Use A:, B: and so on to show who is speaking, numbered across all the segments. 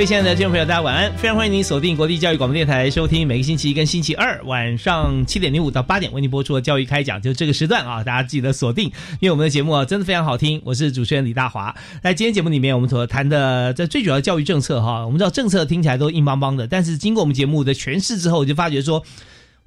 A: 各位亲爱的听众朋友，大家晚安！非常欢迎您锁定国立教育广播电台，收听每个星期一跟星期二晚上七点零五到八点为您播出的教育开讲，就这个时段啊，大家记得锁定，因为我们的节目啊真的非常好听。我是主持人李大华，在今天节目里面，我们所谈的这最主要的教育政策哈，我们知道政策听起来都硬邦邦的，但是经过我们节目的诠释之后，我就发觉说。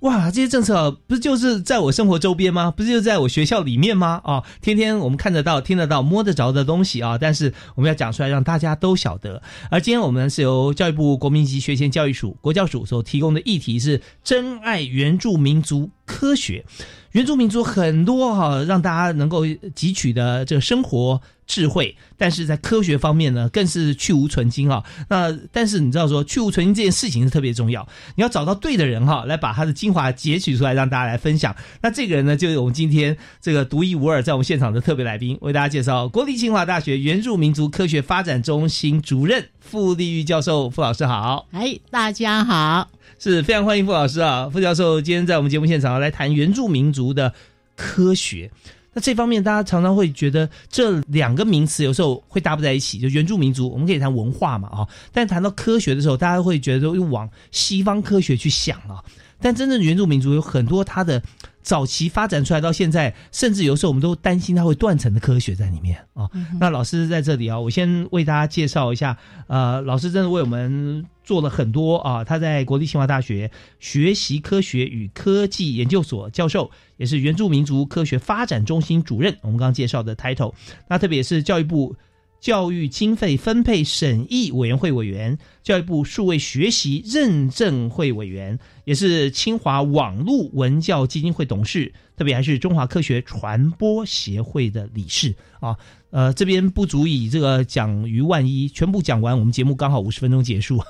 A: 哇，这些政策不就是在我生活周边吗？不是就在我学校里面吗？啊，天天我们看得到、听得到、摸得着的东西啊！但是我们要讲出来，让大家都晓得。而今天我们是由教育部国民级学前教育署国教署所提供的议题是“珍爱原住民族科学”。原住民族很多哈，让大家能够汲取的这个生活智慧，但是在科学方面呢，更是去无存精啊。那但是你知道说去无存精这件事情是特别重要，你要找到对的人哈，来把他的精华截取出来，让大家来分享。那这个人呢，就是我们今天这个独一无二在我们现场的特别来宾，为大家介绍国立清华大学原住民族科学发展中心主任傅立玉教授，傅老师好。
B: 哎，大家好。
A: 是非常欢迎傅老师啊，傅教授今天在我们节目现场来谈原住民族的科学。那这方面大家常常会觉得这两个名词有时候会搭不在一起，就原住民族我们可以谈文化嘛啊，但谈到科学的时候，大家会觉得又往西方科学去想啊。但真正原住民族有很多他的。早期发展出来到现在，甚至有时候我们都担心它会断层的科学在里面啊。那老师在这里啊，我先为大家介绍一下。呃，老师真的为我们做了很多啊。他在国立清华大学学习科学与科技研究所教授，也是原住民族科学发展中心主任。我们刚刚介绍的 title，那特别是教育部。教育经费分配审议委员会委员，教育部数位学习认证会委员，也是清华网络文教基金会董事，特别还是中华科学传播协会的理事啊。呃，这边不足以这个讲于万一，全部讲完，我们节目刚好五十分钟结束。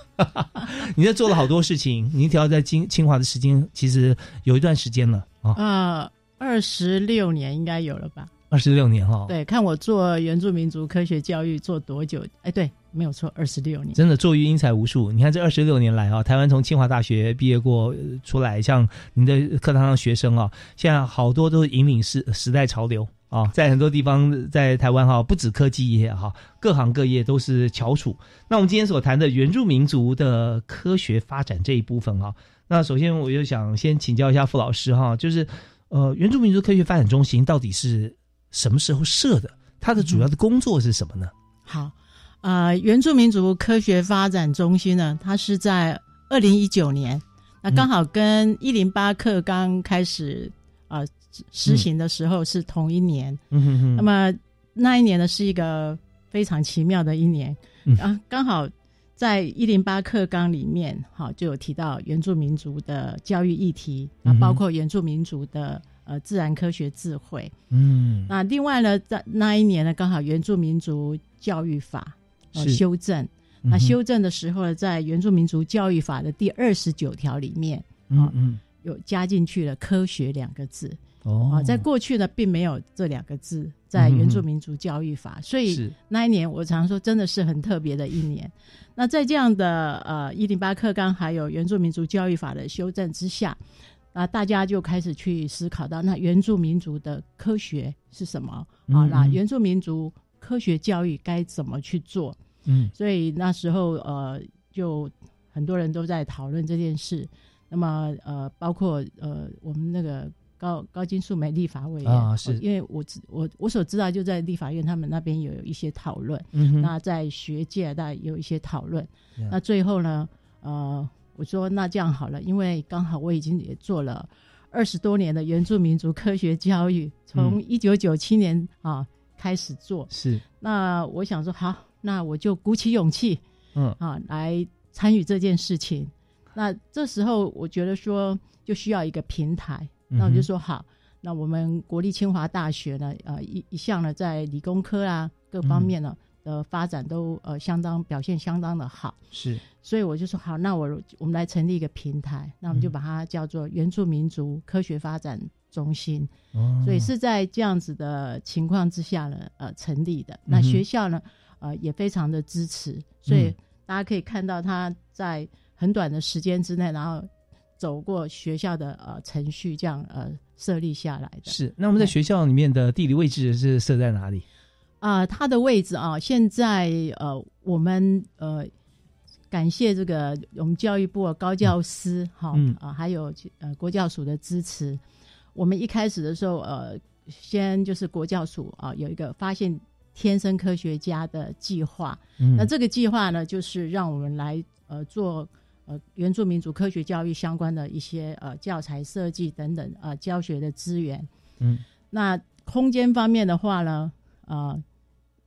A: 你在做了好多事情，您调在清清华的时间其实有一段时间了啊。
B: 呃，二十六年应该有了吧。
A: 二十六年哈，
B: 对，看我做原住民族科学教育做多久？哎，对，没有错，二十六年，
A: 真的做育英才无数。你看这二十六年来啊，台湾从清华大学毕业过出来，像您的课堂上学生啊，现在好多都是引领时时代潮流啊，在很多地方在台湾哈，不止科技业哈，各行各业都是翘楚。那我们今天所谈的原住民族的科学发展这一部分哈，那首先我就想先请教一下傅老师哈，就是呃，原住民族科学发展中心到底是？什么时候设的？它的主要的工作是什么呢？
B: 好，呃，原住民族科学发展中心呢，它是在二零一九年，那刚好跟一零八课刚开始啊实行的时候是同一年。嗯哼哼。那么那一年呢，是一个非常奇妙的一年啊，刚好在一零八课纲里面，好就有提到原住民族的教育议题啊，包括原住民族的。呃，自然科学智慧，嗯，那另外呢，在那一年呢，刚好原住民族教育法呃修正，那修正的时候呢，在原住民族教育法的第二十九条里面，嗯嗯，有加进去了“科学”两个字，哦，啊，在过去呢，并没有这两个字在原住民族教育法，所以那一年我常说真的是很特别的一年。那在这样的呃一零八课纲还有原住民族教育法的修正之下。啊，大家就开始去思考到那原住民族的科学是什么啊？那原住民族科学教育该怎么去做？嗯，所以那时候呃，就很多人都在讨论这件事。那么呃，包括呃，我们那个。高高金素梅立法委员
A: 啊是
B: 哦因为我知我我所知道就在立法院他们那边有一些讨论，
A: 嗯，
B: 那在学界大概有一些讨论那最后呢，呃，我说那这样好了，因为刚好我已经也做了二十多年的原住民族科学教育，从
A: 嗯
B: 一九九七年啊开始做，
A: 是，
B: 那我想说好，那我就鼓起勇气
A: 嗯
B: 啊来参与这件事情。那这时候我觉得说就需要一个平台，那我就说好，那我们国立清华大学呢，呃一一向呢在理工科啊各方面呢。的发展都呃相当表现相当的好，
A: 是，
B: 所以我就说好，那我我们来成立一个平台，那我们就把它叫做原住民族科学发展中心。
A: 哦
B: 所以是在这样子的情况之下呢，呃，成立的。
A: 嗯
B: 那学校呢，呃，也非常的支持，所以大家可以看到他在很短的时间之内，然后走过学校的呃程序，这样呃设立下来的。
A: 是。那我们在
B: 哎
A: 学校里面的地理位置是设在哪里？
B: 啊、它的位置啊，现在呃，我们呃，感谢这个我们教育部高教司哈啊、
A: 嗯
B: 还有呃国教署的支持。我们一开始的时候，呃，先就是国教署啊、有一个发现天生科学家的计划。
A: 嗯
B: 那这个计划呢，就是让我们来呃做呃原住民族科学教育相关的一些呃教材设计等等呃教学的资源。
A: 嗯，
B: 那空间方面的话呢，呃，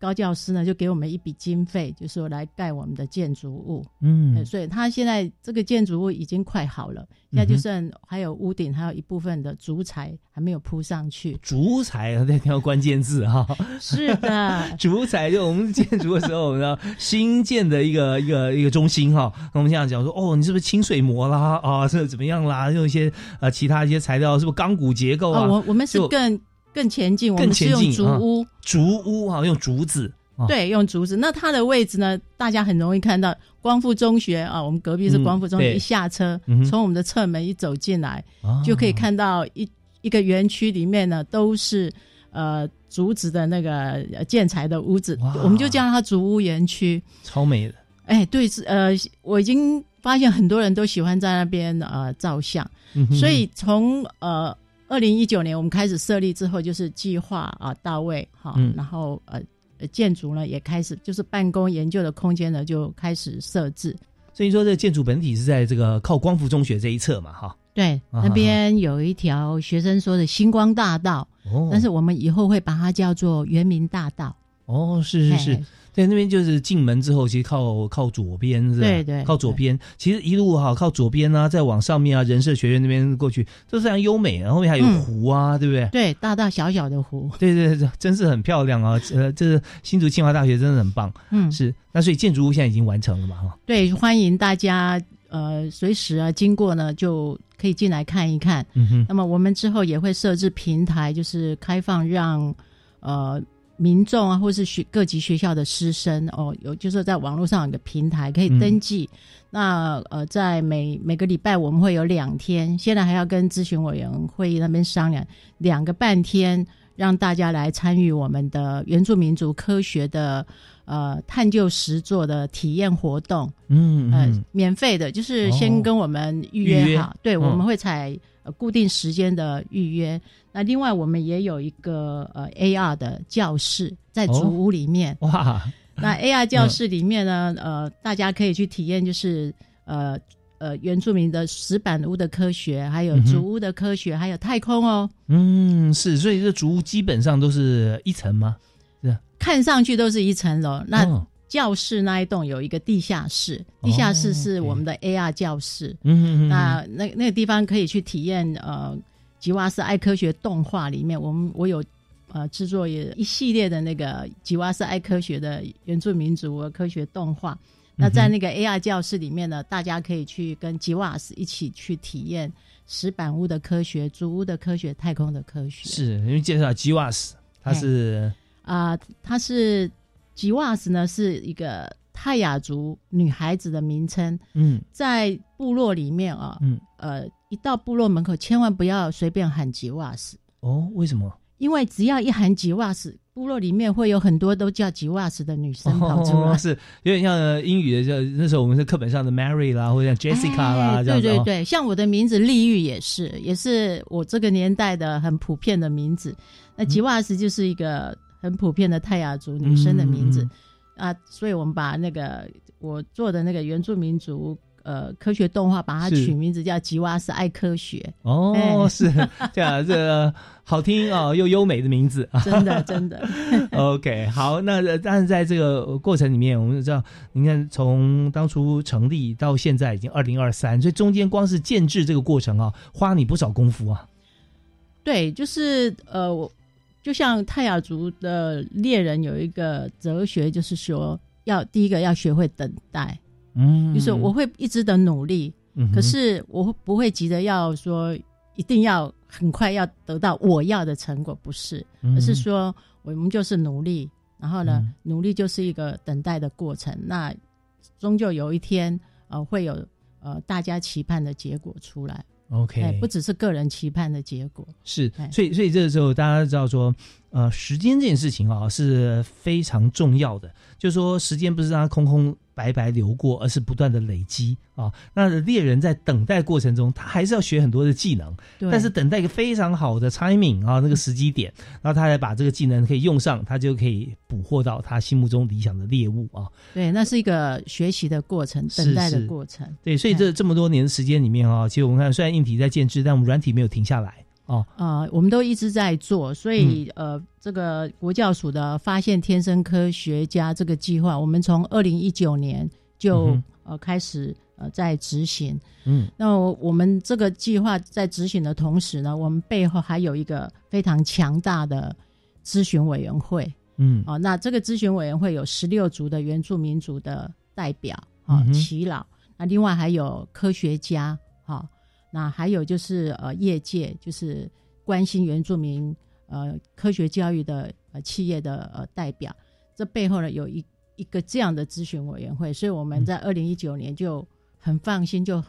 B: 高教师呢就给我们一笔经费，就是说来盖我们的建筑物。
A: 嗯
B: 呃所以他现在这个建筑物已经快好了，现在就剩还有屋顶，还有一部分的竹材还没有铺上去。
A: 竹材在挑关键字哈，
B: 是的，
A: 竹材就我们建筑的时候，我们要新建的一个一个一个中心哈，那我们现在讲说哦，你是不是清水模啦啊，是怎么样啦？用一些呃其他一些材料，是不是钢骨结构啊？
B: 哦，我我们是更更前进，我
A: 更
B: 们是用竹屋。
A: 竹屋哈，用竹子。啊
B: 对，用竹子。那它的位置呢？大家很容易看到光复中学啊，我们隔壁是光复中学，
A: 嗯
B: 一下车，
A: 嗯
B: 从我们的侧门一走进来，
A: 啊
B: 就可以看到一一个园区里面呢都是呃竹子的那个呃建材的屋子，我们就叫它竹屋园区。
A: 超美的。
B: 哎，对，是呃，我已经发现很多人都喜欢在那边呃照相，
A: 嗯
B: 所以从呃。二零一九年我们开始设立之后，就是计划啊到位哈，
A: 嗯
B: 然后呃呃建筑呢也开始，就是办公研究的空间呢就开始设置。
A: 所以说，这个建筑本体是在这个靠光复中学这一侧嘛，哈。
B: 对，
A: 啊
B: 那边有一条学生说的星光大道，
A: 哦
B: 但是我们以后会把它叫做圆明大道。
A: 哦，是是是
B: 嘿，
A: 对，那边就是进门之后，其实靠靠左边是吧？
B: 对对
A: 靠左边。其实一路哈靠左边啊，再往上面啊，人社学院那边过去，都非常优美。然后后面还有
B: 嗯
A: 湖啊，对不对？
B: 对，大大小小的湖。
A: 对对对，真是很漂亮啊！呃，这个新竹清华大学真的很棒。
B: 嗯，
A: 是，那所以建筑物现在已经完成了嘛？哈。
B: 对，欢迎大家呃随时啊经过呢就可以进来看一看。
A: 嗯哼，
B: 那么我们之后也会设置平台，就是开放让呃民众啊，或是学各级学校的师生哦，有就是在网络上有个平台可以登记。那呃，在每每个礼拜我们会有两天，现在还要跟咨询委员会议那边商量，两个半天让大家来参与我们的原住民族科学的呃探究实作的体验活动。呃
A: 嗯嗯，
B: 免费的，就是
A: 哦
B: 先跟我们预
A: 预约
B: 约好，对，
A: 嗯
B: 我们会采呃固定时间的预约。那另外我们也有一个呃 AR 的教室在
A: 哦
B: 竹屋里面。
A: 哇，
B: 那 AR 教室里面呢，呃，大家可以去体验，就是呃呃原住民的石板屋的科学，还有竹屋的科学，还有太空哦。
A: 嗯，是，所以这竹屋基本上都是一层吗？
B: 看上去都是一层楼，那
A: 哦
B: 教室那一栋有一个地下室，地下室是我们的 AR 教室。
A: 嗯嗯嗯，
B: 那那那个地方可以去体验呃吉瓦斯爱科学动画里面，我们我有呃制作也一系列的那个吉瓦斯爱科学的原住民族和科学动画。那在那个 AR 教室里面呢，大家可以去跟吉瓦斯一起去体验石板屋的科学、竹屋的科学、太空的科学。
A: 是因为介绍吉瓦斯，他是
B: 啊、她是吉瓦斯呢是一个泰雅族女孩子的名称，
A: 嗯
B: 在部落里面啊，
A: 嗯
B: 呃，一到部落门口，千万不要随便喊吉瓦斯，
A: 哦，为什么？
B: 因为只要一喊吉瓦斯，部落里面会有很多都叫吉瓦斯的女生跑出来，
A: 哦是有点像英语的，就那时候我们是课本上的 Mary 啦，或者像 Jessica 啦，
B: 哎
A: 这样。
B: 对对对，像我的名字丽玉也是，也是我这个年代的很普遍的名字。那吉瓦斯就是一个很普遍的泰雅族女生的名字、
A: 嗯
B: 啊，所以我们把那个我做的那个原住民族呃科学动画，把它取名字叫吉娃是爱科学，
A: 哦，
B: 哎
A: 是这样，这个好听啊、又优美的名字 啊。
B: 真的真的。
A: OK，好，那呃但是在这个过程里面，我们知道，你看从当初成立到现在已经二零二三，所以中间光是建制这个过程啊，花你不少功夫啊。
B: 对，就是呃，我就像泰雅族的猎人有一个哲学，就是说要第一个要学会等待，
A: 嗯。
B: 就是我，会一直的努力，
A: 嗯
B: 可是我会不会急着要说一定要很快要得到我要的成果，不是，而是说我们就是努力，然后呢，
A: 嗯
B: 努力就是一个等待的过程，那终究有一天呃会有呃大家期盼的结果出来，
A: OK，
B: 哎，不只是个人期盼的结果，
A: 是
B: 哎，
A: 所以所以这个时候大家知道说，呃，时间这件事情啊是非常重要的。就是说，时间不是让它空空白白流过，而是不断的累积啊。那猎人在等待过程中，他还是要学很多的技能，
B: 对，
A: 但是等待一个非常好的 timing 啊，那个时机点，然后他才把这个技能可以用上，他就可以捕获到他心目中理想的猎物啊。
B: 对，那是一个学习的过程，等待的过程。
A: 对，所以这这么多年的时间里面啊，其实我们看，虽然硬体在建制，但我们软体没有停下来哦。
B: 啊、我们都一直在做，所以、呃，这个国教署的发现天生科学家这个计划，我们从二零一九年就、
A: 嗯
B: 呃开始呃在执行。
A: 嗯
B: 那我们这个计划在执行的同时呢，我们背后还有一个非常强大的咨询委员会
A: 嗯
B: 啊、那这个咨询委员会有十六族的原住民族的代表啊耆老。那另外还有科学家哈、那还有就是呃业界，就是关心原住民呃科学教育的呃企业的呃代表。这背后呢有一一个这样的咨询委员会，所以我们在二零一九年就很放心，就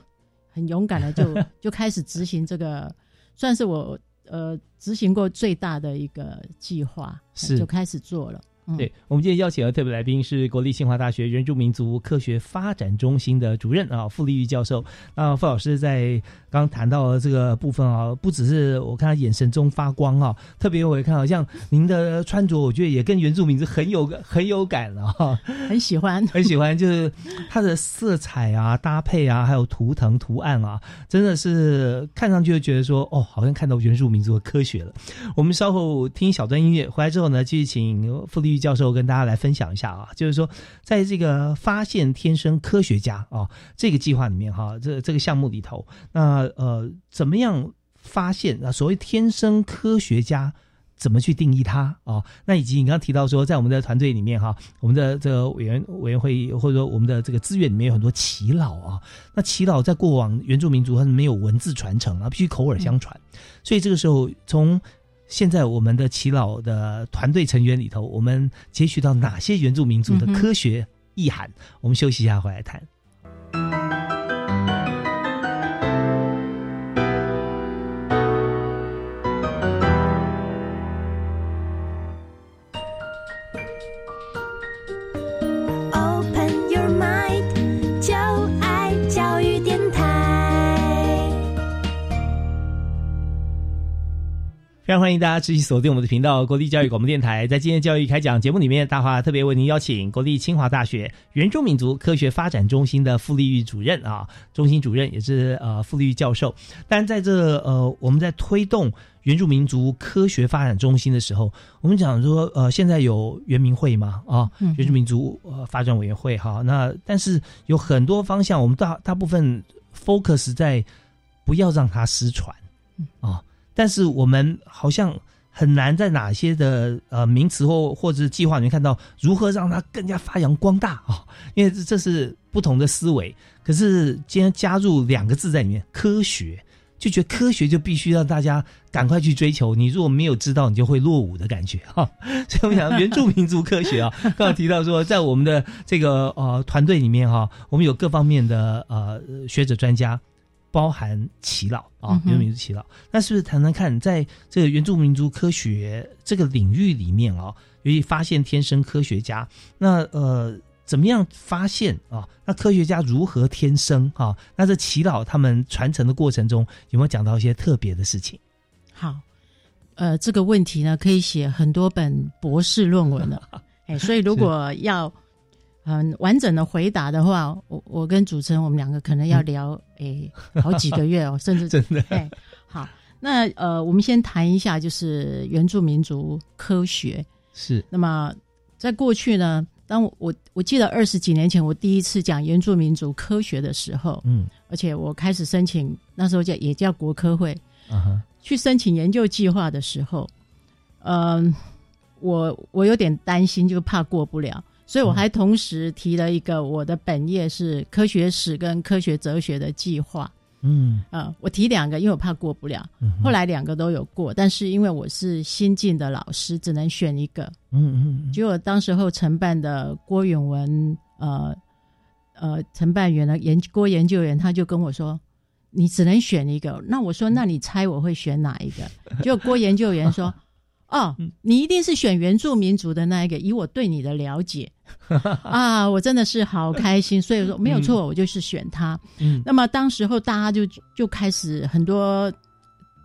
B: 很勇敢的就 就开始执行这个，算是我呃执行过最大的一个计划，
A: 是
B: 就开始做了。
A: 对，我们今天邀请的特别来宾是国立清华大学原住民族科学发展中心的主任啊，傅立玉教授。那傅老师在刚谈到的这个部分啊，不只是我看他眼神中发光啊，特别我也看好像您的穿着，我觉得也跟原住民族很有很有感啊、
B: 很喜欢。
A: 很喜欢，就是它的色彩啊、搭配啊，还有图腾图案啊，真的是看上去就觉得说，哦，好像看到原住民族的科学了。我们稍后听一小段音乐，回来之后呢，继续请傅立教授跟大家来分享一下啊，就是说，在这个发现天生科学家啊这个计划里面哈、这这个项目里头，那呃，怎么样发现啊？所谓天生科学家。怎么去定义它啊、那以及你刚刚提到说，在我们的团队里面哈，我们的这个委员委员会或者说我们的这个资源里面有很多耆老啊。那耆老在过往原住民族他们没有文字传承啊，必须口耳相传，所以这个时候从现在我们的齐老的团队成员里头，我们截取到哪些原住民族的科学意涵？我们休息一下，回来谈。非常欢迎大家持续锁定我们的频道——国立教育广播电台。在今天教育开讲节目里面，大华特别为您邀请国立清华大学原住民族科学发展中心的傅立玉主任啊，中心主任也是呃傅立玉教授。但在这呃我们在推动原住民族科学发展中心的时候，我们讲说呃现在有原民会嘛啊，原住民族呃发展委员会哈，那但是有很多方向，我们大大部分 focus 在不要让它失传啊。但是我们好像很难在哪些的呃名词或或者是计划里面看到如何让它更加发扬光大啊、因为这这是不同的思维。可是今天加入两个字在里面，科学，就觉得科学就必须让大家赶快去追求。你如果没有知道，你就会落伍的感觉哈、所以我们讲原住民族科学啊，刚刚提到说，在我们的这个呃团队里面哈、我们有各方面的呃学者专家。包含耆老啊原住民族耆老，那是不是谈谈看，在这个原住民族科学这个领域里面啊，尤其发现天生科学家。那呃，怎么样发现啊？那科学家如何天生啊？那这祈老他们传承的过程中，有没有讲到一些特别的事情？
B: 好，呃，这个问题呢，可以写很多本博士论文了。哎，所以如果要很完整的回答的话，我我跟主持人我们两个可能要聊诶好几个月哦，甚至
A: 真的。
B: 哎好。那呃，我们先谈一下就是原住民族科学。
A: 是。
B: 那么在过去呢，当我我我记得二十几年前我第一次讲原住民族科学的时候，
A: 嗯。
B: 而且我开始申请那时候叫也叫国科会，
A: 啊哈。
B: 去申请研究计划的时候，嗯、我我有点担心，就怕过不了，所以我还同时提了一个我的本业是科学史跟科学哲学的计划。
A: 嗯
B: 啊、我提两个，因为我怕过不了。后来两个都有过，但是因为我是新进的老师，只能选一个。
A: 嗯嗯嗯
B: 结果当时候承办的郭永文呃呃承办员的研郭研究员他就跟我说，你只能选一个。那我说，那你猜我会选哪一个？结果郭研究员说，哦，你一定是选原住民族的那一个，以我对你的了解 啊，我真的是好开心。所以说没有错，我就是选他。
A: 嗯
B: 那么当时候大家就就开始很多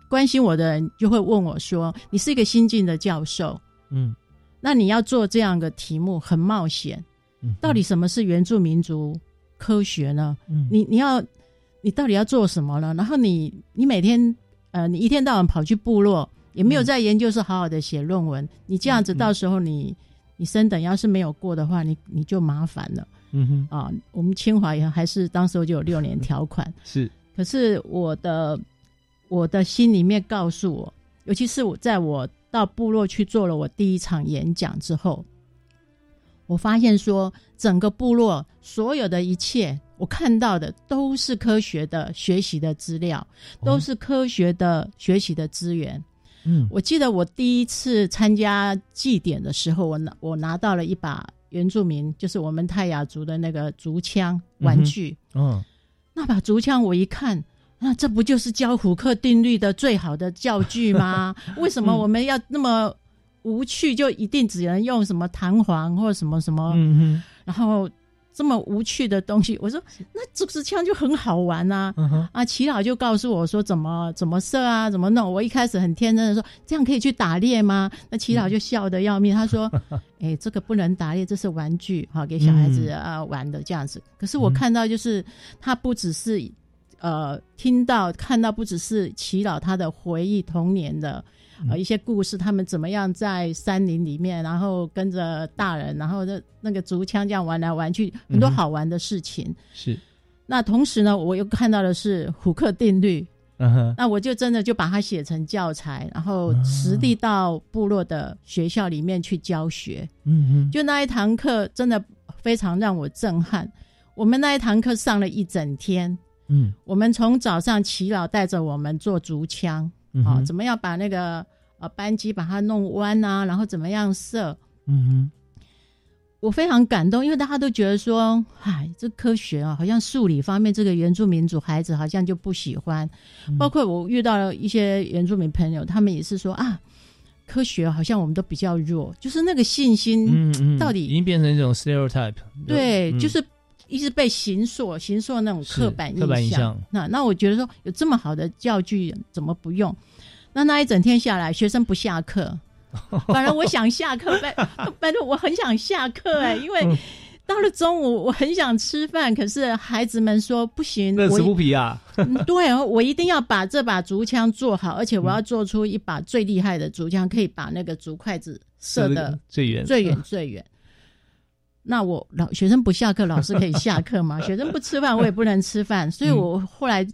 B: 关心我的人就会问我说，你是一个新进的教授。
A: 嗯
B: 那你要做这样的题目很冒险，
A: 嗯，
B: 到底什么是原住民族科学呢？
A: 嗯
B: 你你要你到底要做什么呢？然后你你每天呃，你一天到晚跑去部落，也没有在研究室好好的写论文，你这样子到时候你你升等要是没有过的话，你你就麻烦了。
A: 嗯哼。
B: 啊。我们清华也还是当时候就有六年条款，
A: 是。
B: 可是我的我的心里面告诉我，尤其是我在我到部落去做了我第一场演讲之后，我发现说整个部落所有的一切，我看到的都是科学的学习的资料，都是科学的学习的资源。
A: 嗯。
B: 我记得我第一次参加祭典的时候，我拿我拿到了一把原住民，就是我们泰雅族的那个竹枪玩具。
A: 嗯。
B: 那把竹枪我一看，那这不就是教虎克定律的最好的教具吗？为什么我们要那么无趣，就一定只能用什么弹簧或什么什么，
A: 嗯。哼
B: 然后这么无趣的东西？我说那这支枪就很好玩啊！
A: 嗯
B: 啊，齐老就告诉我说怎么怎么射啊，怎么弄。我一开始很天真的说，这样可以去打猎吗？那齐老就笑得要命，他说：“哎、这个不能打猎，这是玩具，哈，给小孩子
A: 嗯
B: 啊玩的这样子。”可是我看到就是他不只是呃听到看到，不只是齐老他的回忆童年的。呃，一些故事，他们怎么样在山林里面，然后跟着大人，然后那那个竹枪这样玩来玩去，很多好玩的事情。
A: 是。
B: 那同时呢，我又看到的是虎克定律，
A: 嗯哼。
B: 那我就真的就把它写成教材，然后实地到部落的学校里面去教学。
A: 嗯哼。
B: 就那一堂课真的非常让我震撼。我们那一堂课上了一整天，
A: 嗯。
B: 我们从早上齐老带着我们做竹枪啊、
A: 嗯哼。
B: 怎么样把那个呃扳机把它弄弯啊，然后怎么样射。
A: 嗯哼。
B: 我非常感动，因为大家都觉得说，唉，这科学啊，好像数理方面这个原住民族孩子好像就不喜欢。
A: 嗯。
B: 包括我遇到了一些原住民朋友，他们也是说啊，科学好像我们都比较弱，就是那个信心，
A: 嗯嗯，
B: 到底
A: 已经变成一种 stereotype，
B: 对，
A: 嗯。
B: 就是一直被形塑、形塑那种刻板
A: 是刻板印象。
B: 那那我觉得说，有这么好的教具，怎么不用？那那一整天下来，学生不下课，反正我想下课，拜拜托，我很想下课哎、因为
A: 嗯
B: 到了中午我很想吃饭，可是孩子们说不行，我
A: 乐此不疲啊，
B: 嗯对，我一定要把这把竹枪做好，而且我要做出一把最厉害的竹枪，可以把那个竹筷子射的
A: 最远。
B: 最远最远。那我老学生不下课，老师可以下课吗？学生不吃饭，我也不能吃饭。所以我后来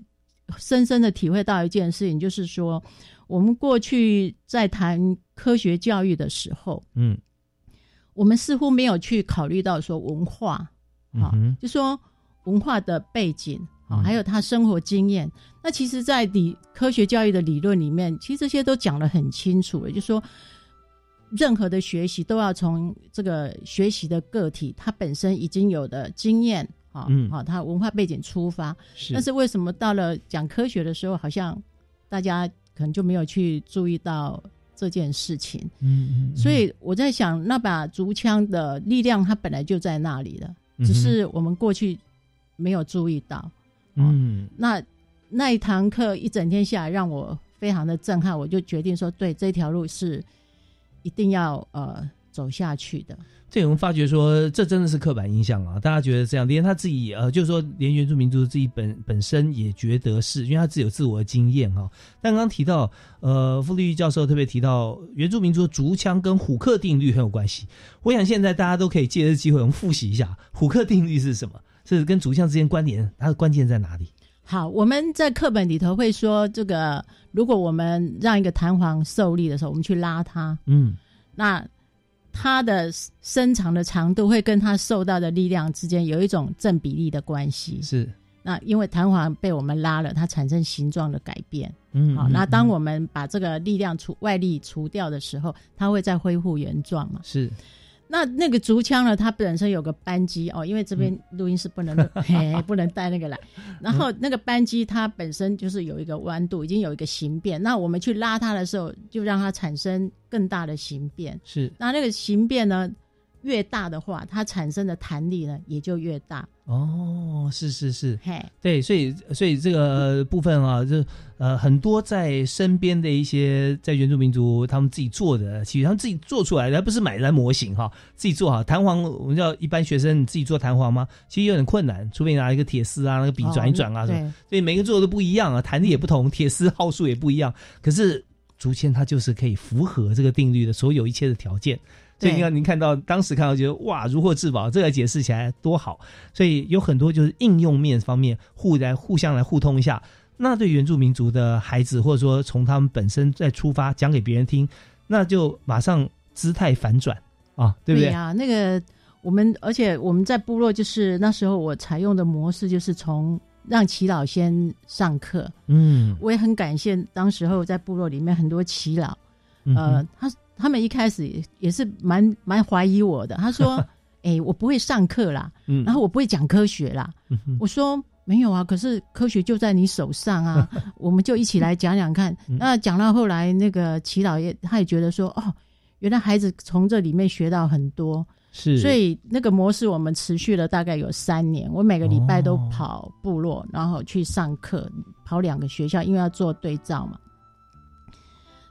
B: 深深的体会到一件事情，就是说，我们过去在谈科学教育的时候，
A: 嗯
B: 我们似乎没有去考虑到说文化，啊、
A: 嗯哼
B: 就说文化的背景，还有他生活经验。那其实，在理科学教育的理论里面，其实这些都讲得很清楚了，就说任何的学习都要从这个学习的个体他本身已经有的经验，啊、
A: 嗯
B: 好、他文化背景出发。
A: 是，
B: 但是为什么到了讲科学的时候，好像大家可能就没有去注意到这件事情。
A: 嗯嗯，
B: 所以我在想，那把竹枪的力量，它本来就在那里了，
A: 嗯
B: 只是我们过去没有注意到。
A: 嗯
B: 那那一堂课一整天下来，让我非常的震撼，我就决定说，对这条路是一定要呃走下去的。
A: 这我们发觉说，这真的是刻板印象啊！大家觉得这样，连他自己呃，就是说，连原住民族自己本本身也觉得是，因为他自己有自我的经验哈、但刚刚提到，呃，傅立玉教授特别提到，原住民族的竹腔跟虎克定律很有关系。我想现在大家都可以借这机会，我们复习一下虎克定律是什么，是跟竹腔之间关联，它的关键在哪里？
B: 好，我们在课本里头会说，这个如果我们让一个弹簧受力的时候，我们去拉它，
A: 嗯
B: 那它的伸长的长度会跟它受到的力量之间有一种正比例的关系。
A: 是，
B: 那因为弹簧被我们拉了，它产生形状的改变。好，
A: 嗯好
B: 那当
A: 嗯
B: 我们把这个力量除外力除掉的时候，它会再恢复原状嘛？
A: 是
B: 那那个竹枪呢？它本身有个扳机哦，因为这边录音室不能录，嘿，不能带那个来。然后那个扳机它本身就是有一个弯度，已经有一个形变。那我们去拉它的时候，就让它产生更大的形变。
A: 是
B: 那那个形变呢，越大的话，它产生的弹力呢也就越大。
A: 哦，是是是，
B: 嘿，
A: 对，所以所以这个部分啊，就呃很多在身边的一些在原住民族他们自己做的，其实他们自己做出来的，而不是买来模型哈，自己做好弹簧。我们叫一般学生你自己做弹簧吗？其实有点困难，除非你拿一个铁丝啊，那个笔转一转啊，什么。
B: 对，
A: 所以每个做的都不一样啊，弹力也不同，铁丝号数也不一样。可是竹签它就是可以符合这个定律的所有一切的条件。所以
B: 对
A: 你看，您看到当时看到觉得哇，如获至宝，这个解释起来多好。所以有很多就是应用面方面互来互相来互通一下。那对原住民族的孩子，或者说从他们本身再出发讲给别人听，那就马上姿态反转啊，对不对？
B: 呀、那个我们，而且我们在部落，就是那时候我采用的模式，就是从让耆老先上课。
A: 嗯，
B: 我也很感谢当时候在部落里面很多耆老，
A: 嗯
B: 呃，他他们一开始也也是蛮蛮怀疑我的。他说：“哎、我不会上课啦，
A: 嗯，
B: 然后我不会讲科学啦。
A: 嗯
B: 我说。没有啊，可是科学就在你手上啊，我们就一起来讲讲看。
A: 嗯
B: 那讲到后来，那个齐老爷他也觉得说，哦，原来孩子从这里面学到很多，
A: 是，
B: 所以那个模式我们持续了大概有三年。我每个礼拜都
A: 哦
B: 跑部落，然后去上课，跑两个学校，因为要做对照嘛。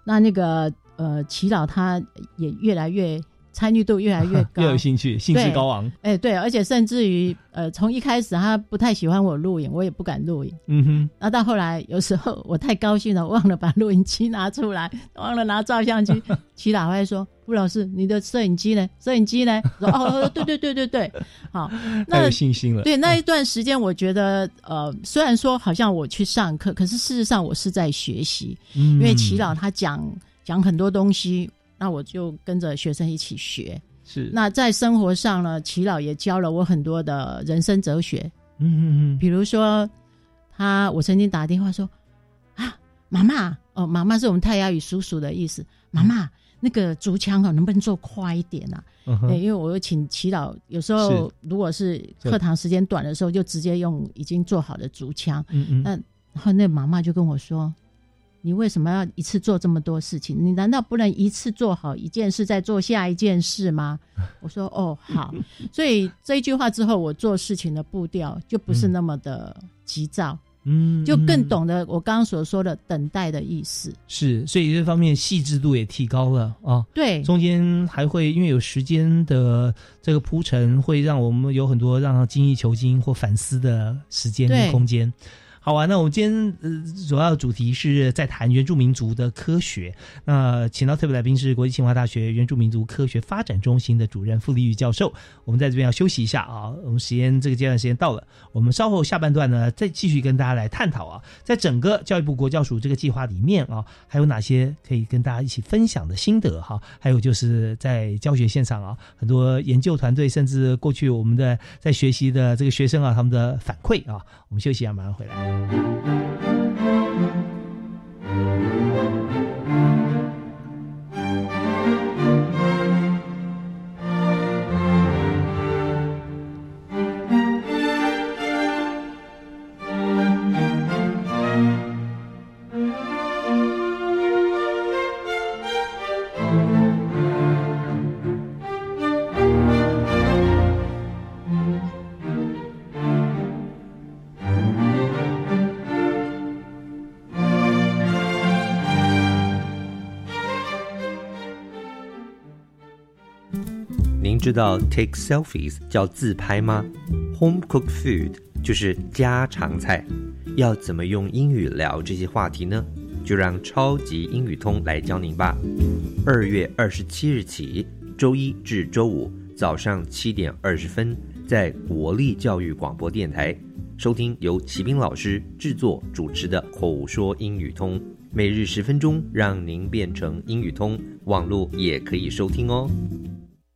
B: 那那个呃，祈老他也越来越参与度越来越高
A: 越，有兴趣，兴致高昂。
B: 哎、对，而且甚至于呃，从一开始他不太喜欢我录影，我也不敢录影。
A: 嗯哼，
B: 那到后来，有时候我太高兴了，忘了把录影机拿出来，忘了拿照相机。齐老会说：“傅老师，你的摄影机呢？摄影机呢？”说：“哦，对对对对对，好。
A: 太
B: 那
A: 有信心了。
B: 对那一段时间，我觉得呃，虽然说好像我去上课，可是事实上我是在学习，
A: 因
B: 因为齐老他讲讲很多东西，那我就跟着学生一起学。
A: 是
B: 那在生活上呢，齐老也教了我很多的人生哲学，
A: 嗯嗯嗯，
B: 比如说，他我曾经打电话说啊，妈妈哦，妈妈是我们泰雅语叔叔的意思，妈妈。那个竹枪啊，能不能做快一点啊？因为我有请祈祷，有时候如果是
A: 就
B: 课堂时间短的时候，就直接用已经做好的竹枪。
A: 嗯嗯，
B: 那然后那妈妈就跟我说：“你为什么要一次做这么多事情？你难道不能一次做好一件事，再做下一件事吗？” 我说：“哦，好。”所以这一句话之后，我做事情的步调就不是那么的急躁，
A: 嗯，
B: 就更
A: 嗯
B: 懂得我刚刚所说的等待的意思。
A: 是，所以这方面细致度也提高了啊。
B: 对，
A: 中间还会因为有时间的这个铺陈，会让我们有很多让他精益求精或反思的时间跟空间。好啊，那我们今天呃主要主题是在谈原住民族的科学。那请到特别来宾是国际清华大学原住民族科学发展中心的主任傅立玉教授。我们在这边要休息一下啊，我们时间这个阶段时间到了，我们稍后下半段呢再继续跟大家来探讨啊，在整个教育部国教署这个计划里面啊，还有哪些可以跟大家一起分享的心得哈、还有就是在教学现场啊，很多研究团队甚至过去我们的在学习的这个学生啊，他们的反馈啊，我们休息一下，马上回来。
C: Thank you. 道 take selfies 叫自拍吗？Home cooked food 就是家常菜。要怎么用英语聊这些话题呢？就让超级英语通来教您吧。二月二十七日起，周一至周五早上七点二十分，在国立教育广播电台收听由齐斌老师制作主持的口说英语通，每日十分钟，让您变成英语通。网络也可以收听哦。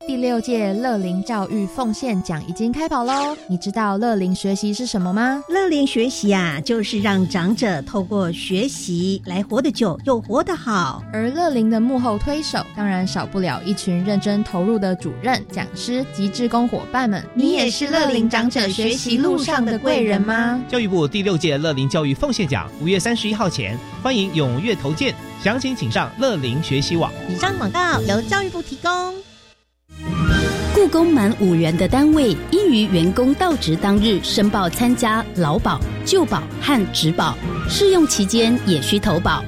D: 第六届乐龄教育奉献奖已经开跑喽！你知道乐龄学习是什么吗？
E: 乐龄学习啊，就是让长者透过学习来活得久又活得好。
D: 而乐龄的幕后推手，当然少不了一群认真投入的主任、讲师及志工伙伴们。
E: 你也是乐龄长者学习路上的贵人吗？
A: 教育部第六届乐龄教育奉献奖五月三十一号前，欢迎踊跃投件，详情请上乐龄学习网。
E: 以上广告由教育部提供。
F: 雇工满五人的单位，应于员工到职当日申报参加劳保、旧保和职保，试用期间也需投保。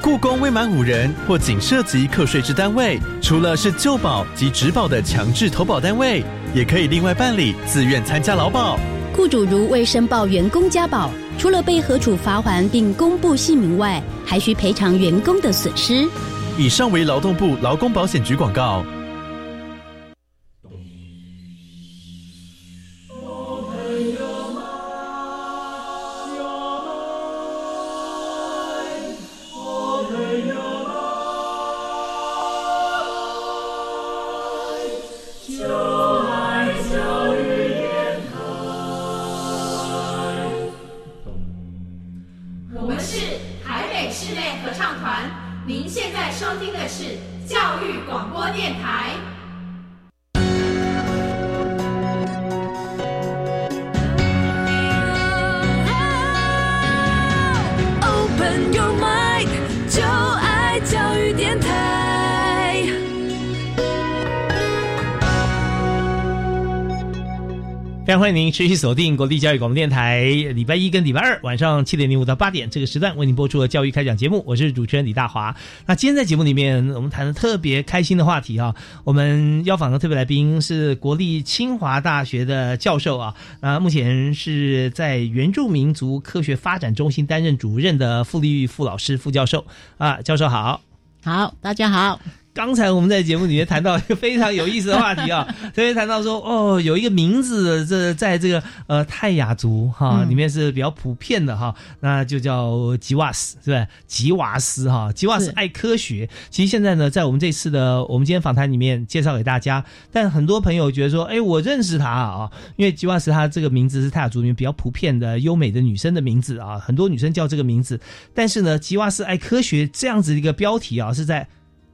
G: 雇工未满五人或仅涉及课税之单位，除了是旧保及职保的强制投保单位，也可以另外办理自愿参加劳保。
F: 雇主如未申报员工加保，除了被核处罚还并公布姓名外，还需赔偿员工的损失。
G: 以上为劳动部劳工保险局广告。
A: 欢迎您持续锁定国立教育广播电台，礼拜一跟礼拜二晚上七点零五到八点这个时段为您播出的教育开讲节目，我是主持人李大华。那今天在节目里面，我们谈的特别开心的话题啊，我们邀访的特别来宾是国立清华大学的教授啊，那目前是在原住民族科学发展中心担任主任的傅立玉傅老师副教授啊，教授好。
B: 好，大家好。
A: 刚才我们在节目里面谈到一个非常有意思的话题啊，特别谈到说哦，有一个名字，这在这个呃泰雅族哈、
B: 嗯
A: 里面是比较普遍的哈，那就叫吉瓦斯，是吧？吉瓦斯哈，吉瓦斯爱科学。其实现在呢，在我们这次的我们今天访谈里面介绍给大家，但很多朋友觉得说，哎，我认识他啊，因为吉瓦斯他这个名字是泰雅族里面比较普遍的优美的女生的名字啊，很多女生叫这个名字。但是呢，吉瓦斯爱科学这样子的一个标题啊，是在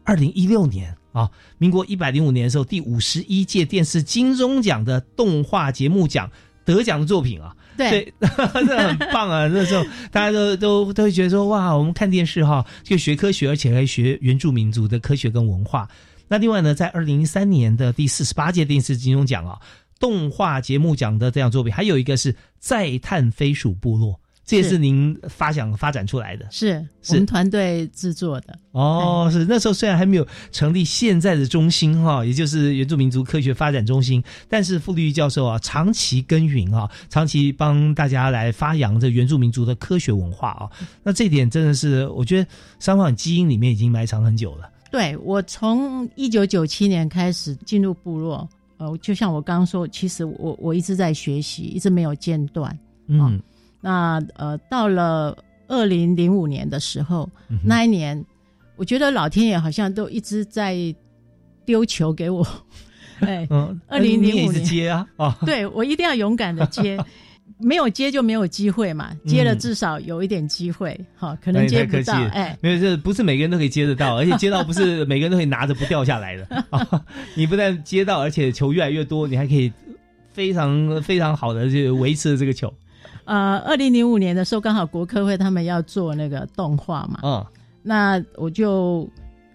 A: 二零一六年啊，民国一百零五年的时候，第五十一届电视金钟奖的动画节目奖得奖的作品啊。
B: 对，
A: 这 很棒啊！那时候大家都都都会觉得说，哇，我们看电视哈，就学科学，而且还学原住民族的科学跟文化。那另外呢，在二零一三年的第四十八届电视金钟奖啊，动画节目奖的这样作品，还有一个是《再探飞鼠部落》，这也是
B: 是
A: 您发想发展出来的。
B: 是
A: 是
B: 我们团队制作的。
A: 哦，是那时候虽然还没有成立现在的中心哈，也就是原住民族科学发展中心，但是傅立玉教授啊，长期耕耘啊，长期帮大家来发扬这原住民族的科学文化啊，那这点真的是我觉得三坊基因里面已经埋藏很久了。
B: 对我从一九九七年开始进入部落，呃，就像我刚刚说，其实我我一直在学习，一直没有间断。
A: 嗯，
B: 那呃，到了二零零五年的时候，
A: 嗯
B: 那一年，我觉得老天爷好像都一直在丢球给我。哎，
A: 嗯，
B: 二零零五年。
A: 接啊，哦，
B: 对我一定要勇敢的接，没有接就没有机会嘛，接了
A: 嗯
B: 至少有一点机会，哈、可能接不到，哎，
A: 没有，这不是每个人都可以接得到，而且接到不是每个人都可以拿着不掉下来的。啊！你不但接到，而且球越来越多，你还可以非常非常好的去维持这个球。
B: 呃，二零零五年的时候，刚好国科会他们要做那个动画嘛，
A: 嗯，
B: 那我就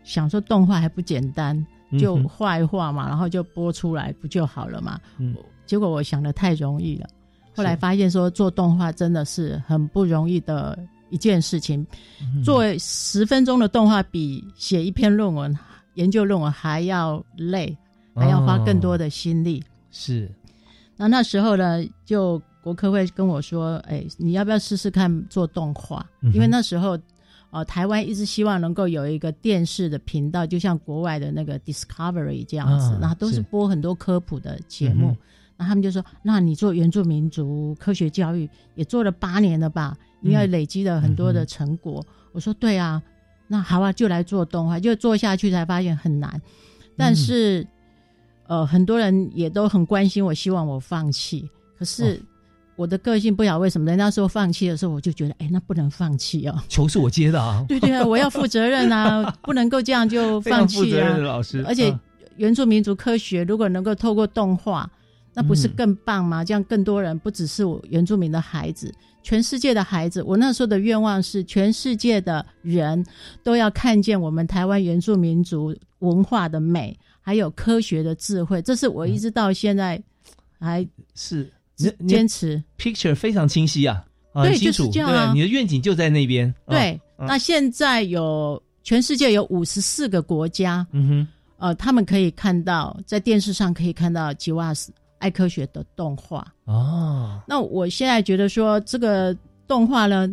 B: 想说动画还不简单，就画一画嘛，然后就播出来不就好了嘛？
A: 嗯。
B: 结果我想的太容易了，后来发现说做动画真的是很不容易的一件事情，
A: 嗯
B: 做十分钟的动画比写一篇论文、研究论文还要累，还要花更多的心力。
A: 是，
B: 那那时候呢，就国科会跟我说：“哎，你要不要试试看做动画？
A: 嗯
B: 因为那时候，呃，台湾一直希望能够有一个电视的频道，就像国外的那个 Discovery 这样子，
A: 啊
B: 然后都是
A: 是
B: 播很多科普的节目。那他们就说：“那你做原住民族科学教育也做了八年了吧？应该
A: 嗯
B: 累积了很多的成果。我说：“对啊，那好啊，就来做动画。”就做下去才发现很难，但是、呃，很多人也都很关心我，希望我放弃。可是我的个性不晓得为什么，人家说放弃的时候，我就觉得，哎，那不能放弃哦。
A: 球是我接的啊，
B: 对对啊，我要负责任啊，不能够这样就 放弃啊
A: 负责任的。老师，
B: 而且
A: 嗯
B: 原住民族科学如果能够透过动画，那不是
A: 嗯
B: 更棒吗？这样更多人不只是我原住民的孩子，全世界的孩子。我那时候的愿望是，全世界的人都要看见我们台湾原住民族文化的美，还有科学的智慧。这是我一直到现在还
A: 是
B: 坚持。
A: picture 非常清晰啊，啊
B: 对
A: 很清楚，
B: 就是这样
A: 你的愿景就在那边，啊
B: 对，
A: 嗯
B: 那现在有全世界有五十四个国家，
A: 嗯哼，
B: 呃，他们可以看到在电视上可以看到吉瓦斯爱科学的动画。
A: 哦，
B: 那我现在觉得说，这个动画呢，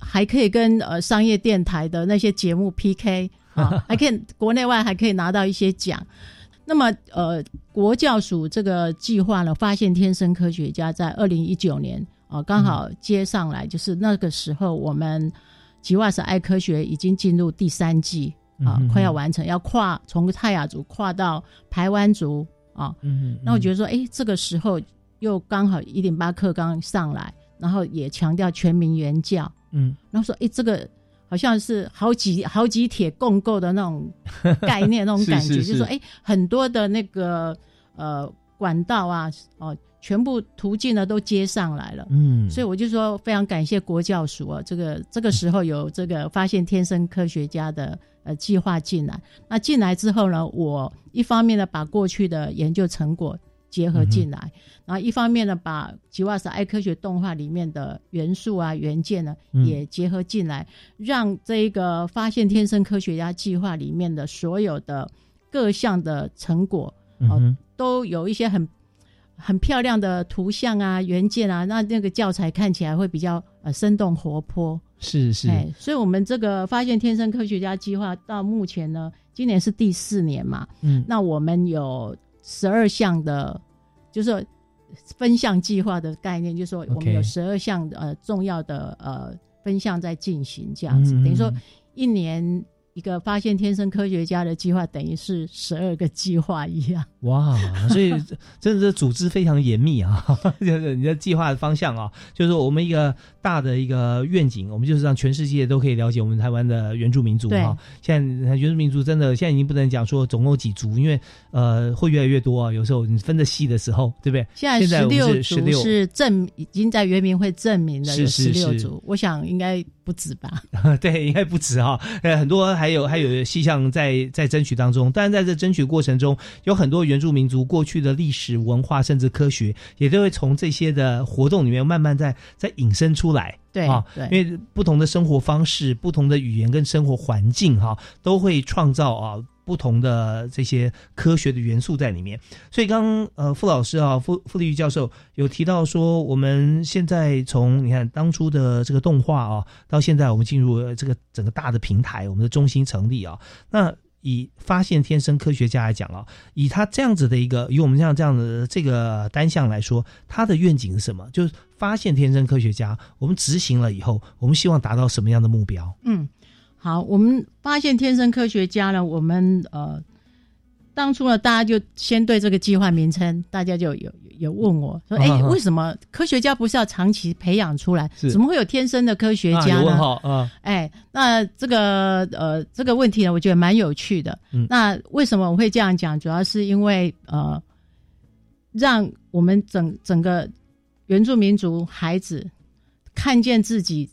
B: 还可以跟呃商业电台的那些节目 PK 啊，还可以国内外还可以拿到一些奖。那么呃，国教署这个计划呢，发现天生科学家在二零一九年啊、呃刚好接上来，就是那个时候我们吉瓦斯爱科学已经进入第三季啊、
A: 嗯
B: 快要完成，要跨从泰雅族跨到排湾族啊。
A: 嗯
B: 那我觉得说，哎，这个时候又刚好一零八课刚上来，然后也强调全民原教，
A: 嗯，
B: 然后说，哎，这个好像是好几好几铁共构的那种 概念，那种感觉，
A: 是是
B: 就是说，哎，很多的那个呃管道啊，哦、全部途径呢都接上来了。
A: 嗯
B: 所以我就说非常感谢国教署啊，这个这个时候有这个发现天生科学家的呃计划进来。那进来之后呢，我一方面呢把过去的研究成果结合进来，然后一方面呢把吉瓦斯爱科学动画里面的元素啊元件呢
A: 嗯。
B: 也结合进来，让这一个发现天生科学家计划里面的所有的各项的成果哦、
A: 嗯
B: 都有一些很很漂亮的图像啊、元件啊，那那个教材看起来会比较呃生动活泼。
A: 是是，
B: 哎，所以我们这个发现天生科学家计划到目前呢，今年是第四年嘛，
A: 嗯。
B: 那我们有十二项的，就是说分项计划的概念，就是说我们有十二项的呃重要的呃分项在进行，这样子，
A: 嗯
B: 等于说一年一个发现天生科学家的计划，等于是十二个计划一样。
A: 哇，所以真的是组织非常严密啊！就是你的计划的方向啊，就是说我们一个大的一个愿景，我们就是让全世界都可以了解我们台湾的原住民族啊。现在原住民族真的现在已经不能讲说总共有几族，因为呃会越来越多啊。有时候你分的细的时候，对不对？
B: 现在十六
A: 是十
B: 族
A: 六，
B: 是证已经在原民会证明了有
A: 是是
B: 十六
A: 是
B: 族，我想应该不止吧。
A: 对，应该不止哈。呃，很多还有还有细项在在争取当中，但是在这争取过程中，有很多原住民族过去的历史文化甚至科学，也都会从这些的活动里面慢慢在在引申出来。
B: 对
A: 啊，
B: 对
A: 因为不同的生活方式、不同的语言跟生活环境哈、都会创造啊不同的这些科学的元素在里面。所以刚刚呃傅老师啊傅傅立玉教授有提到说，我们现在从你看当初的这个动画啊，到现在我们进入这个整个大的平台，我们的中心成立啊，那。以发现天生科学家来讲啊，以他这样子的一个，以我们这样这样的这个单项来说，他的愿景是什么？就是发现天生科学家，我们执行了以后，我们希望达到什么样的目标？
B: 嗯，好，我们发现天生科学家呢，我们呃，当初呢，大家就先对这个计划名称，大家就有有问我说，哎、为什么科学家不是要长期培养出来，怎么会有天生的科学
A: 啊
B: 家呢？
A: 有问号啊，
B: 哎，那这个呃这个问题呢，我觉得蛮有趣的。
A: 嗯
B: 那为什么我会这样讲？主要是因为呃，让我们整整个原住民族孩子看见自己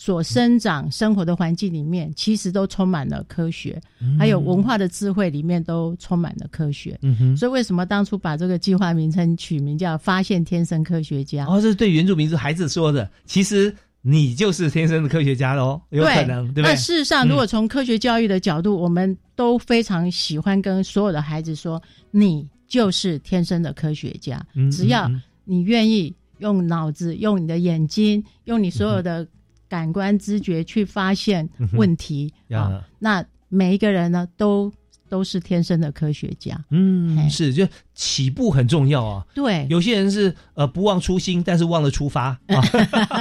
B: 所生长生活的环境里面，其实都充满了科学，还有文化的智慧里面都充满了科学。
A: 嗯哼，
B: 所以为什么当初把这个计划名称取名叫“发现天生科学家”？
A: 哦，这是对原住民族孩子说的，其实你就是天生的科学家喽，有可能，对不对？
B: 那事实上，
A: 嗯
B: 如果从科学教育的角度，我们都非常喜欢跟所有的孩子说，你就是天生的科学家。
A: 嗯
B: 只要你愿意用脑子、用你的眼睛、用你所有的感官知觉去发现问题
A: 呀
B: 啊，那每一个人呢，都都是天生的科学家。
A: 嗯，是，就起步很重要啊。
B: 对
A: 有些人是呃不忘初心，但是忘了出发 啊。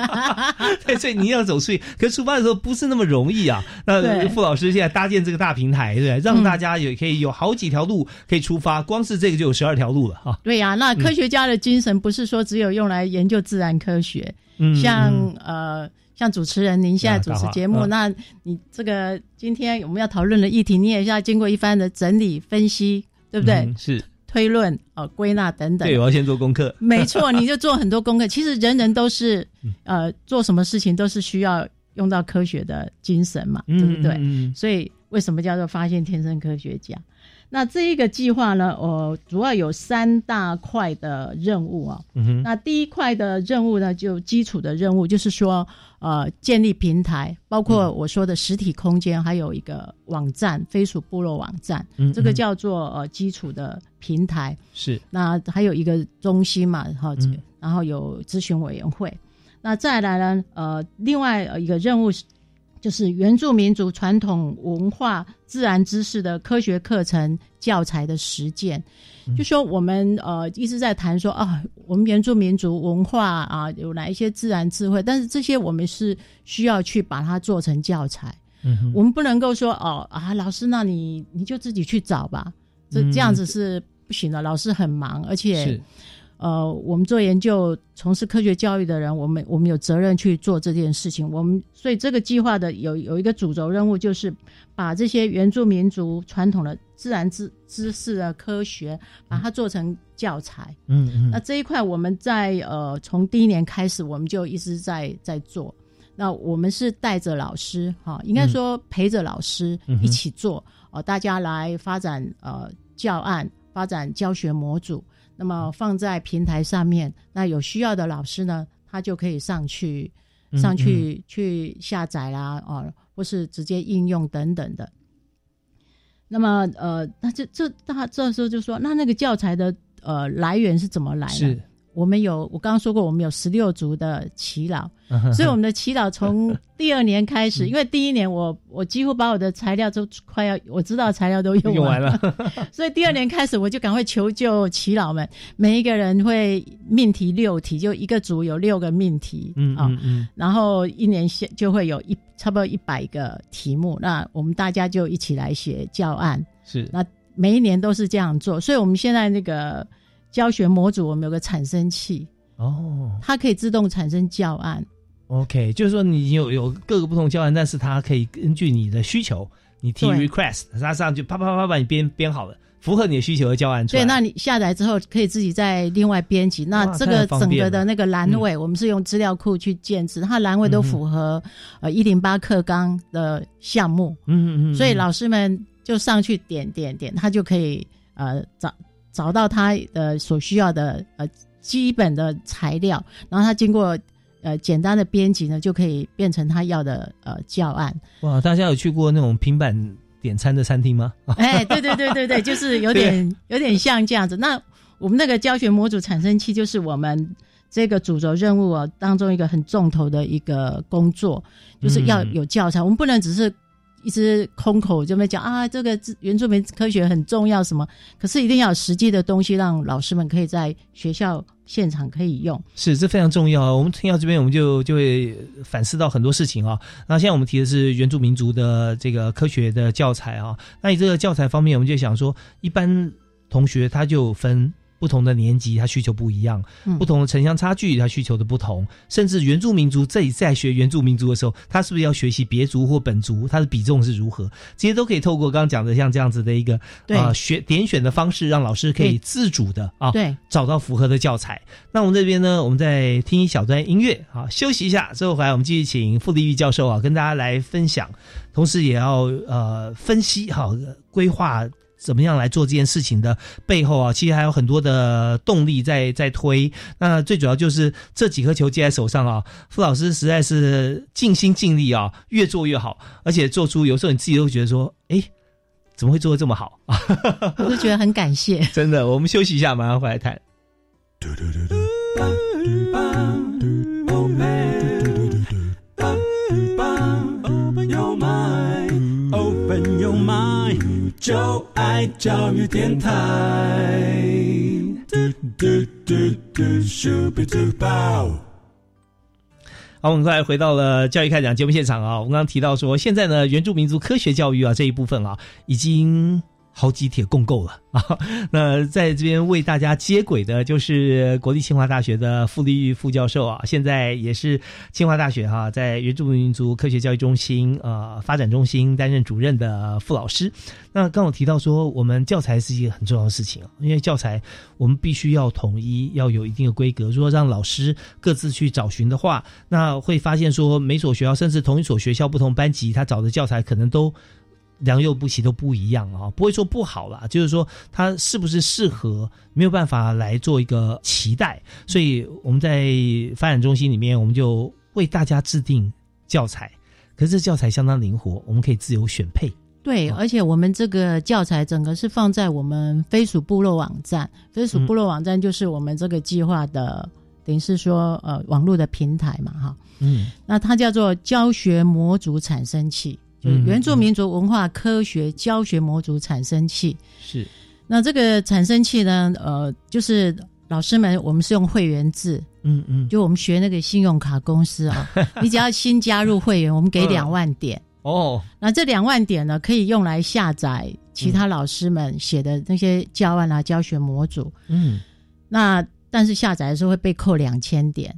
A: 对，所以你要走出去，可是出发的时候不是那么容易啊。那
B: 对
A: 傅老师现在搭建这个大平台，对让大家也可以有好几条路可以出发，光是这个就有十二条路了啊。
B: 对呀、那科学家的精神不是说只有用来研究自然科学，
A: 嗯
B: 像
A: 嗯
B: 呃。像主持人，您现在主持节目，那你这个今天我们要讨论的议题，你也是要经过一番的整理、分析，对不对？
A: 嗯是
B: 推论、呃，归纳等等。
A: 对，我要先做功课。
B: 没错，你就做很多功课。其实人人都是，
A: 嗯
B: 呃，做什么事情都是需要用到科学的精神嘛，对不对？所以为什么叫做发现天生科学家？那这一个计划呢，我，主要有三大块的任务啊、
A: 嗯哼。
B: 那第一块的任务呢，就基础的任务，就是说，呃，建立平台，包括我说的实体空间，还有一个网站，飞鼠部落网站，
A: 嗯
B: 这个
A: 嗯。
B: 叫做呃基础的平台。
A: 是。
B: 那还有一个中心嘛，哈、
A: 嗯。
B: 然后有咨询委员会。那再来呢，呃，另外呃一个任务是，就是原住民族传统文化、自然知识的科学课程教材的实践。就说我们呃一直在谈说啊，我们原住民族文化啊有哪一些自然智慧，但是这些我们是需要去把它做成教材。
A: 嗯
B: 我们不能够说哦啊，老师，那你你就自己去找吧，这
A: 嗯
B: 这样子是不行的。老师很忙，而且
A: 是
B: 呃，我们做研究、从事科学教育的人，我们我们有责任去做这件事情。我们所以这个计划的有有一个主轴任务，就是把这些原住民族传统的自然知知识啊科学，把它做成教材。
A: 嗯嗯
B: 那这一块我们在呃从第一年开始，我们就一直在在做。那我们是带着老师哈，应该说陪着老师一起做哦、大家来发展呃教案，发展教学模组，那么放在平台上面。那有需要的老师呢，他就可以上去
A: 嗯
B: 上去、去下载啦，哦，或是直接应用等等的。那么呃，那这这大这时候就说，那那个教材的呃来源是怎么来呢？
A: 是
B: 我们有我刚刚说过，我们有十六族的耆老，
A: 嗯哼
B: 所以我们的耆老从第二年开始，因为第一年我我几乎把我的材料都快要我知道材料都用
A: 用完
B: 了，
A: 了
B: 所以第二年开始我就赶快求救耆老们，每一个人会命题六题，就一个组有六个命题，
A: 嗯
B: 啊
A: 嗯嗯。
B: 然后一年下就会有一差不多一百个题目，那我们大家就一起来写教案，
A: 是。
B: 那每一年都是这样做，所以我们现在那个教学模组，我们有个产生器，
A: 哦
B: 它可以自动产生教案。
A: ，OK，就是说你有有各个不同教案，但是它可以根据你的需求，你提 request，它上去啪啪啪把你编编好了，符合你的需求的教案出来。
B: 对，那你下载之后可以自己再另外编辑。那这个整个的那个栏位，我们是用资料库去建制，它栏位都符合、呃一零八课纲的项目。
A: 嗯嗯嗯，
B: 所以老师们就上去点点点，他就可以呃找找到他呃所需要的呃基本的材料，然后他经过呃简单的编辑呢，就可以变成他要的呃教案。
A: 哇，大家有去过那种平板点餐的餐厅吗？
B: 哎，对对对对对，就是有点 有点像这样子。那我们那个教学模组产生器，就是我们这个主轴任务啊当中一个很重头的一个工作，就是要
A: 嗯
B: 有教材，我们不能只是。一直空口这么讲啊，这个原住民科学很重要什么？可是一定要有实际的东西，让老师们可以在学校现场可以用。
A: 是，这非常重要！我们听到这边，我们就就会反思到很多事情啊。那现在我们提的是原住民族的这个科学的教材啊。那你这个教材方面，我们就想说，一般同学他就分不同的年级，他需求不一样，
B: 嗯
A: 不同的城乡差距，他需求的不同，甚至原住民族这里在学原住民族的时候，他是不是要学习别族或本族，他的比重是如何？这些都可以透过刚刚讲的像这样子的一个
B: 对
A: 啊、选点选的方式，让老师可以自主的啊，
B: 对
A: 找到符合的教材。那我们这边呢，我们再听一小段音乐，好，休息一下，之后回来我们继续请傅立玉教授啊，跟大家来分享，同时也要呃分析好规划。怎么样来做这件事情的背后啊，其实还有很多的动力在在推。那最主要就是这几颗球接在手上啊，傅老师实在是尽心尽力啊，越做越好，而且做出有时候你自己都觉得说，哎，怎么会做的这么好啊？
B: 我就觉得很感谢。
A: 真的，我们休息一下，马上回来谈。
H: Open 就爱教育电台。嘟嘟嘟嘟，Super Duper。
A: 好，我们快回到了教育开讲节目现场啊。我们刚刚提到说，现在呢，原住民族科学教育啊这一部分啊，已经好几铁共构了啊。那在这边为大家接轨的，就是国立清华大学的傅立玉副教授啊，现在也是清华大学哈、在原住民族科学教育中心呃发展中心担任主任的傅老师。那刚我提到说，我们教材是一个很重要的事情啊，因为教材我们必须要统一，要有一定的规格。如果让老师各自去找寻的话，那会发现说，每所学校甚至同一所学校不同班级，他找的教材可能都良莠不齐，都不一样啊。不会说不好啦，就是说它是不是适合，没有办法来做一个期待。所以我们在发展中心里面，我们就为大家制定教材，可是这教材相当灵活，我们可以自由选配。
B: 对，而且我们这个教材整个是放在我们飞鼠部落网站，飞鼠部落网站就是我们这个计划的，等于是说呃网络的平台嘛，哈。
A: 嗯，
B: 那它叫做教学模组产生器，就是
A: 嗯
B: 原住民族文化科学教学模组产生器。
A: 是，
B: 那这个产生器呢，呃，就是老师们我们是用会员制，
A: 嗯嗯，
B: 就我们学那个信用卡公司啊，你只要新加入会员，我们给
A: 嗯。
B: 两万点。
A: 哦，
B: 那这两万点呢，可以用来下载其他老师们写的那些教案啊、教学模组。
A: 嗯，
B: 那但是下载的时候会被扣两千点，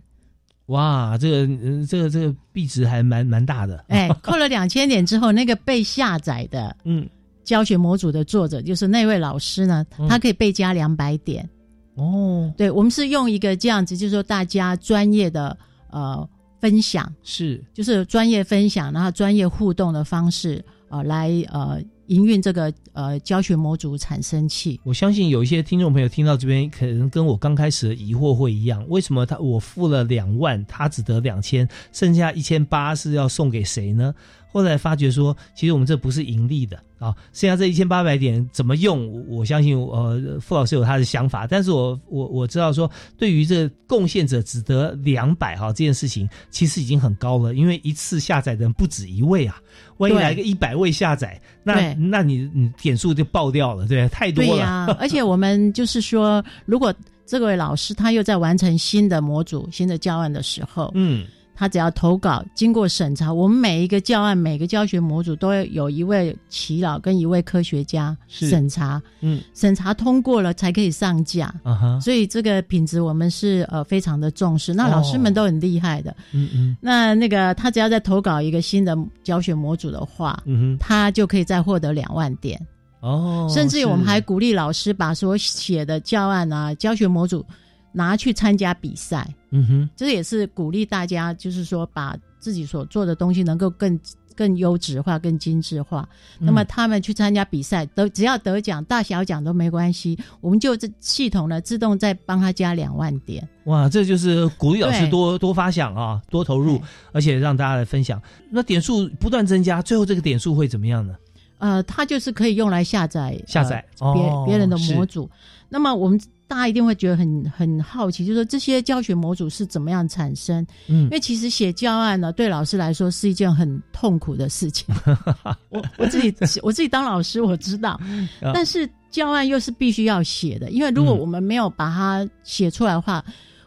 A: 哇，这个呃这个这个币值还蛮蛮大的。
B: 哎，扣了两千点之后，那个被下载的
A: 嗯。
B: 教学模组的作者，就是那位老师呢，
A: 嗯。
B: 他可以被加两百点。
A: 哦，
B: 对，我们是用一个这样子，就是说大家专业的呃分享，
A: 是。
B: 就是专业分享，然后专业互动的方式，呃，来呃营运这个呃教学模组产生器。
A: 我相信有一些听众朋友听到这边，可能跟我刚开始的疑惑会一样，为什么他我付了两万，他只得两千，剩下一千八是要送给谁呢？后来发觉说，其实我们这不是盈利的啊，剩下这一千八百点怎么用？我我相信呃，傅老师有他的想法，但是我我我知道说，对于这个贡献者只得两百哈这件事情，其实已经很高了，因为一次下载的人不止一位啊，万一
B: 对
A: 来个一百位下载，那那你你点数就爆掉了，对，太多了。
B: 对呀、而且我们就是说，如果这位老师他又在完成新的模组、新的教案的时候，
A: 嗯，
B: 他只要投稿，经过审查，我们每一个教案、每个教学模组都要有一位耆老跟一位科学家审查，
A: 嗯
B: 审查通过了才可以上架。所以这个品质我们是呃非常的重视，那老师们都很厉害的。
A: 嗯嗯
B: 那那个他只要再投稿一个新的教学模组的话，
A: 嗯哼，
B: 他就可以再获得两万点。
A: 哦，
B: 甚至于我们还鼓励老师把所写的教案啊、教学模组拿去参加比赛，
A: 嗯哼，
B: 这也是鼓励大家，就是说把自己所做的东西能够更更优质化、更精致化。
A: 嗯
B: 那么他们去参加比赛，得只要得奖，大小奖都没关系，我们就这系统呢自动再帮他加两万点。
A: 哇，这就是鼓励老师多多发想啊，多投入，而且让大家来分享。那点数不断增加，最后这个点数会怎么样呢？
B: 呃，它就是可以用来下载
A: 下载
B: 呃别、
A: 哦
B: 别人的模组。那么我们大家一定会觉得很很好奇，就是说这些教学模组是怎么样产生？
A: 嗯
B: 因为其实写教案呢，对老师来说是一件很痛苦的事情。我我自己我自己当老师，我知道，
A: 啊
B: 但是教案又是必须要写的，因为如果
A: 嗯
B: 我们没有把它写出来的话。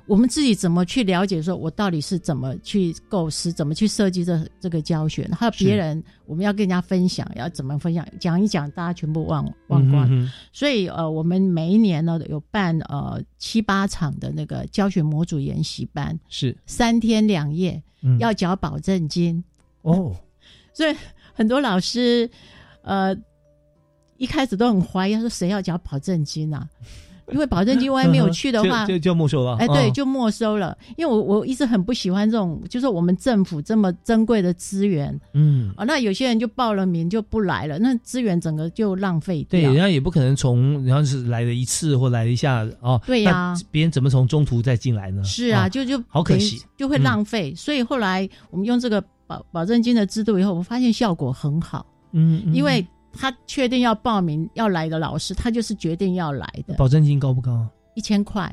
B: 我们自己怎么去了解？说我到底是怎么去构思，怎么去设计这这个教学？还有别人，我们要跟人家分享，要怎么分享？讲一讲，大家全部忘忘光。
A: 嗯哼哼
B: 所以呃，我们每一年呢有办呃七八场的那个教学模组研习班，
A: 是
B: 三天两夜，
A: 嗯
B: 要缴保证金。
A: 哦，
B: 所以很多老师呃一开始都很怀疑，他说谁要缴保证金啊？因为保证金万一没有去的话，
A: 就就就没收了。
B: 哎，对，
A: 哦
B: 就没收了。因为我我一直很不喜欢这种，就是我们政府这么珍贵的资源
A: 嗯，
B: 啊，那有些人就报了名就不来了，那资源整个就浪费
A: 对，人家也不可能从，然后是来了一次或来了一下哦。
B: 对呀
A: 那别人怎么从中途再进来呢？
B: 是啊，
A: 哦
B: 就就
A: 好可惜
B: 就会浪费。所以后来我们用这个保保证金的制度以后，我发现效果很好，
A: 嗯，嗯
B: 因为他确定要报名要来的老师，他就是决定要来的，
A: 保证金高不高？
B: 一千块。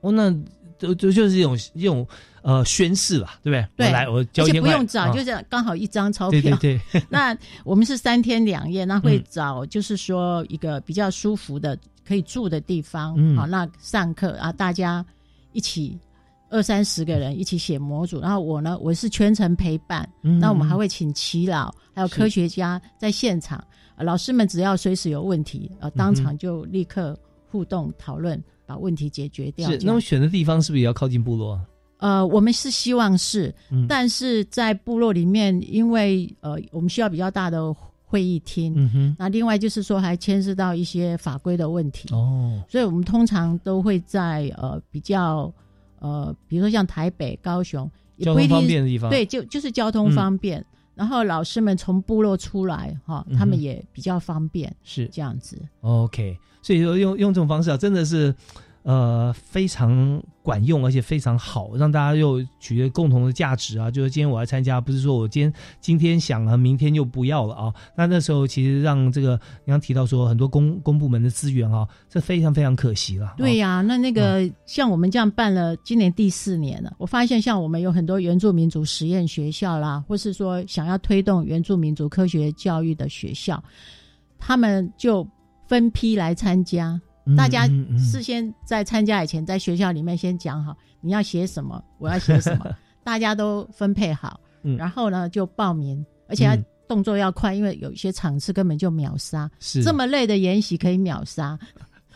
A: 哦，那就就就是一种一种呃宣誓吧，对不对？
B: 对，
A: 我来我交
B: 而且
A: 一千块，
B: 不用找，
A: 啊
B: 就这样刚好一张钞票。
A: 对对，
B: 那我们是三天两夜，那会
A: 嗯
B: 找就是说一个比较舒服的可以住的地方，
A: 嗯
B: 好，那上课啊，大家一起二三十个人一起写模组，然后我呢，我是全程陪伴，
A: 嗯
B: 那我们还会请耆老还有科学家在现场，呃老师们只要随时有问题，呃，当
A: 嗯
B: 场就立刻互动讨论，把问题解决掉。
A: 是那么选的地方是不是也要靠近部落？
B: 呃，我们是希望是，
A: 嗯
B: 但是在部落里面，因为呃，我们需要比较大的会议厅，那另外就是说还牵涉到一些法规的问题，
A: 哦，
B: 所以我们通常都会在呃比较呃，比如说像台北、高雄，也
A: 交通
B: 不一定
A: 方便的地方
B: 对，就就是交通
A: 嗯
B: 方便。然后老师们从部落出来哈，他们也比较方便，
A: 是
B: 这样子。
A: OK，所以说用用这种方式啊，真的是呃非常管用，而且非常好，让大家又取得共同的价值啊。就是今天我要参加，不是说我今天今天想了，明天就不要了啊。那那时候其实让这个你刚提到说很多公公部门的资源啊，这非常非常可惜了。
B: 对呀、那那
A: 嗯
B: 个像我们这样办了，今年第四年了。我发现像我们有很多原住民族实验学校啦，或是说想要推动原住民族科学教育的学校，他们就分批来参加。
A: 嗯
B: 大家事先在参加以前，在学校里面先讲好你要写什么，我要写什么，大家都分配好，
A: 嗯
B: 然后呢就报名，而且要
A: 嗯
B: 动作要快，因为有一些场次根本就秒杀，
A: 是
B: 这么累的研习可以秒杀，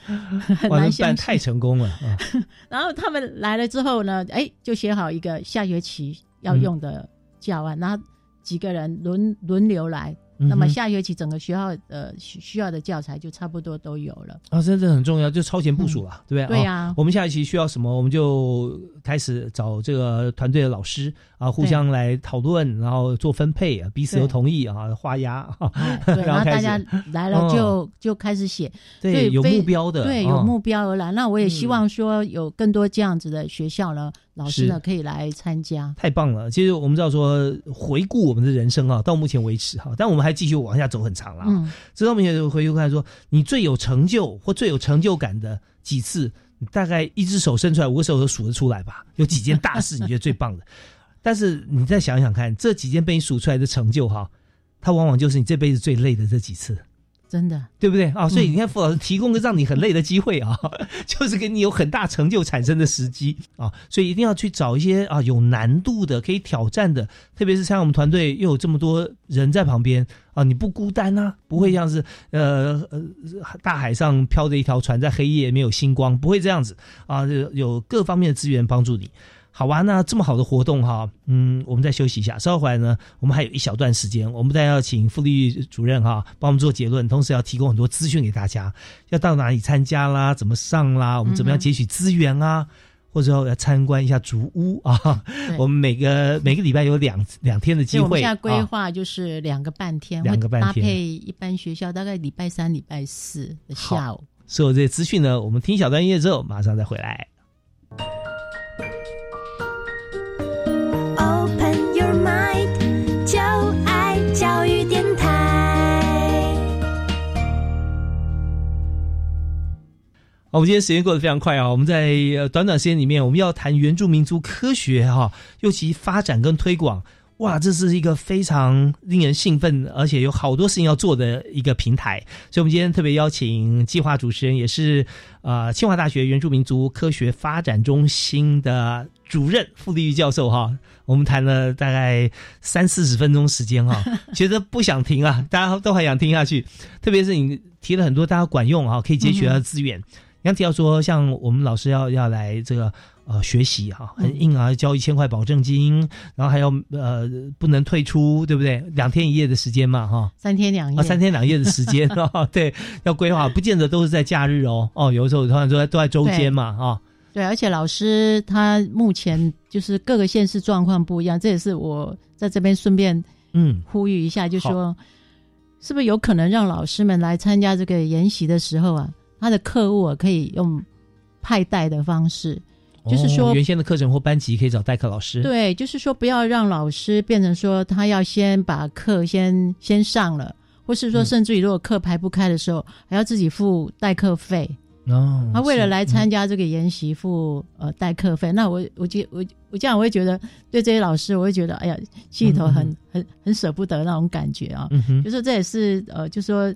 B: 很难想
A: 象。太成功了啊！
B: 然后他们来了之后呢，哎，就写好一个下学期要用的教案，然后几个人轮轮流来，
A: 嗯
B: 那么下学期整个学校呃需需要的教材就差不多都有了。
A: 啊，真的很重要，就超前部署了，对不对？
B: 对呀。
A: 啊我们下一期需要什么，我们就开始找这个团队的老师啊，互相来讨论，然后做分配啊，彼此都同意啊，画押啊，
B: 对，然后大家来了就、就开始写，
A: 对有目标的
B: 对，
A: 哦
B: 有目标而来。那我也希
A: 嗯。
B: 望说有更多这样子的学校呢，老师呢可以来参加。
A: 太棒了！其实我们知道说，回顾我们的人生啊，到目前为止哈，但我们还继续往下走很长了。
B: 嗯，
A: 直到目前回顾看说，你最有成就或最有成就感的几次，你大概一只手伸出来，五个手都数得出来吧？有几件大事你觉得最棒的？但是你再想想看，这几件被你数出来的成就哈，它往往就是你这辈子最累的这几次。
B: 真的，
A: 对不对啊？所以
B: 嗯
A: 你看，傅老师提供个让你很累的机会啊，就是给你有很大成就产生的时机啊，所以一定要去找一些啊有难度的、可以挑战的，特别是像我们团队又有这么多人在旁边啊，你不孤单啊，不会像是呃呃大海上飘着一条船，在黑夜没有星光，不会这样子啊，有有各方面的资源帮助你。好吧，那这么好的活动哈，嗯，我们再休息一下，稍后回来呢，我们还有一小段时间，我们再要请傅立主任哈帮我们做结论，同时要提供很多资讯给大家，要到哪里参加啦，怎么上啦，我们怎么样截取资源啊，或者说要参观一下竹屋啊，我们每个每个礼拜有两两天的机会，
B: 我们现在规
A: 啊
B: 划就是两个半天，
A: 两个半天
B: 搭配一般学校大概礼拜三、礼拜四的下午。
A: 所有这些资讯呢，我们听一小段音乐之后，马上再回来。我们今天时间过得非常快啊！我们在呃短短时间里面，我们要谈原住民族科学哈、尤其发展跟推广，哇，这是一个非常令人兴奋，而且有好多事情要做的一个平台。所以，我们今天特别邀请计划主持人，也是呃清华大学原住民族科学发展中心的主任傅立玉教授哈、我们谈了大概三四十分钟时间哈、觉得不想停啊，大家都还想听下去。特别是你提了很多大家管用啊，可以截取到的资源。你刚提到说，像我们老师要要来这个呃学习哈、很硬啊，交一千块保证金，然后还要呃不能退出，对不对？两天一夜的时间嘛哈。
B: 三天两夜，
A: 啊，三天两夜的时间 哦，对，要规划，不见得都是在假日哦，哦，有的时候通常都在都在周间嘛，啊、
B: 对，而且老师他目前就是各个县市状况不一样，这也是我在这边顺便
A: 嗯。
B: 呼吁一下，就说是不是有可能让老师们来参加这个研习的时候啊，他的课务啊可以用派代的方式，就是说
A: 哦原先的课程或班级可以找代课老师，，
B: 对，就是说不要让老师变成说他要先把课先先上了，或是说甚至于如果课排不开的时候，还要自己付代课费。
A: 哦，
B: 他为了
A: 是
B: 来参加这个研习付呃代课费，那我我觉我我这样我会觉得对这些老师，我会觉得哎呀，心里头很、很很舍不得那种感觉啊。
A: 嗯哼。
B: 就是这也是呃，就是说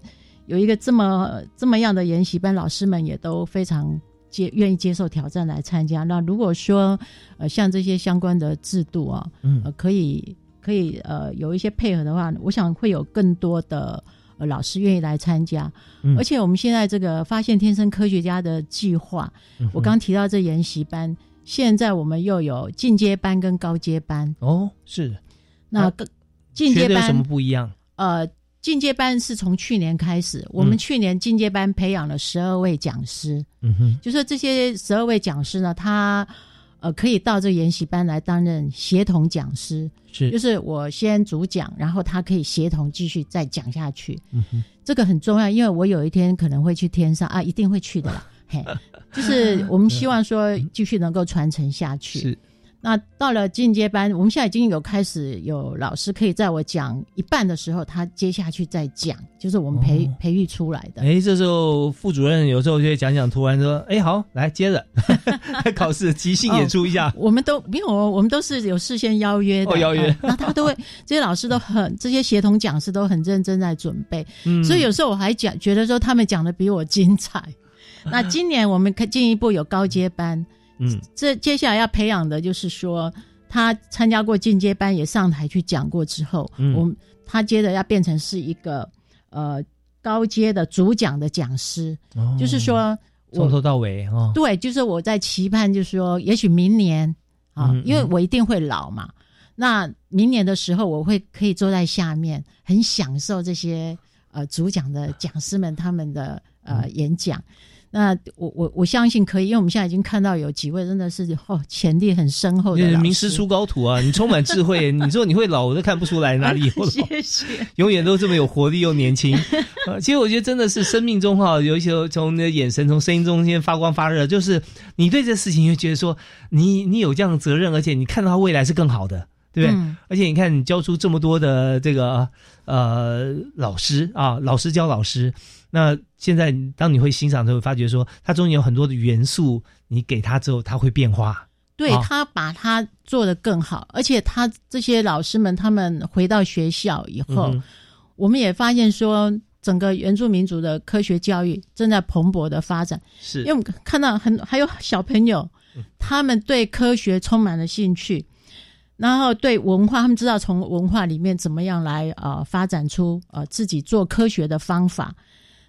B: 有一个这么这么样的研习班，老师们也都非常接愿意接受挑战来参加。那如果说呃像这些相关的制度啊，
A: 嗯
B: 呃可以可以呃有一些配合的话，我想会有更多的。呃，老师愿意来参加，
A: 嗯
B: 而且我们现在这个发现天生科学家的计划，
A: 嗯
B: 我刚提到这研习班，现在我们又有进阶班跟高阶班。
A: 哦，是
B: 那个进阶班
A: 有什么不一样？
B: 呃，进阶班是从去年开始，我们去年进阶班培养了十二位讲师，
A: 嗯哼，
B: 就说这些十二位讲师呢，他呃可以到这个研习班来担任协同讲师，
A: 是
B: 就是我先主讲，然后他可以协同继续再讲下去。
A: 嗯哼，
B: 这个很重要，因为我有一天可能会去天上啊，一定会去的啦。嘿，就是我们希望说继续能够传承下去。
A: 是。
B: 那到了进阶班，我们现在已经有开始有老师可以在我讲一半的时候，他接下去再讲，就是我们培、
A: 哦
B: 培育出来的。
A: 哎，这时候副主任有时候就会讲讲，突然说：“哎，好，来接着 考试即兴演出一下。
B: 哦我们都没有，我们都是有事先邀约的。
A: 哦邀约
B: 呃 那他都会，这些老师都很，这些协同讲师都很认真在准备。
A: 嗯
B: 所以有时候我还讲，觉得说他们讲的比我精彩。那今年我们可进一步有高阶班，
A: 嗯，
B: 这接下来要培养的就是说，他参加过进阶班，也上台去讲过之后，
A: 嗯。
B: 我们他接着要变成是一个呃高阶的主讲的讲师，
A: 哦。
B: 就是说
A: 从头到尾哦，
B: 对，就是我在期盼，就是说，也许明年啊，
A: 嗯。
B: 因为我一定会老嘛。那明年的时候，我会可以坐在下面，很享受这些呃主讲的讲师们他们的呃
A: 嗯。
B: 演讲。那我我我相信可以，因为我们现在已经看到有几位真的是哦潜力很深厚的
A: 名师出高徒啊！你充满智慧，你说你会老，我都看不出来哪里有老，
B: 谢谢。
A: 永远都这么有活力又年轻。呃，其实我觉得真的是生命中哈，有一些从你的眼神、从声音中间发光发热，就是你对这事情就觉得说，你你有这样的责任，而且你看到它未来是更好的。对不对？
B: 嗯
A: 而且你看，你教出这么多的这个呃老师啊，老师教老师。那现在当你会欣赏之后，发觉说它中间有很多的元素，你给他之后，它会变化。啊
B: 对他把它做得更好，而且他这些老师们，他们回到学校以后，
A: 嗯
B: 我们也发现说，整个原住民族的科学教育正在蓬勃的发展。
A: 是
B: 因为我们看到很还有小朋友，他们对科学充满了兴趣，然后对文化，他们知道从文化里面怎么样来呃发展出呃自己做科学的方法。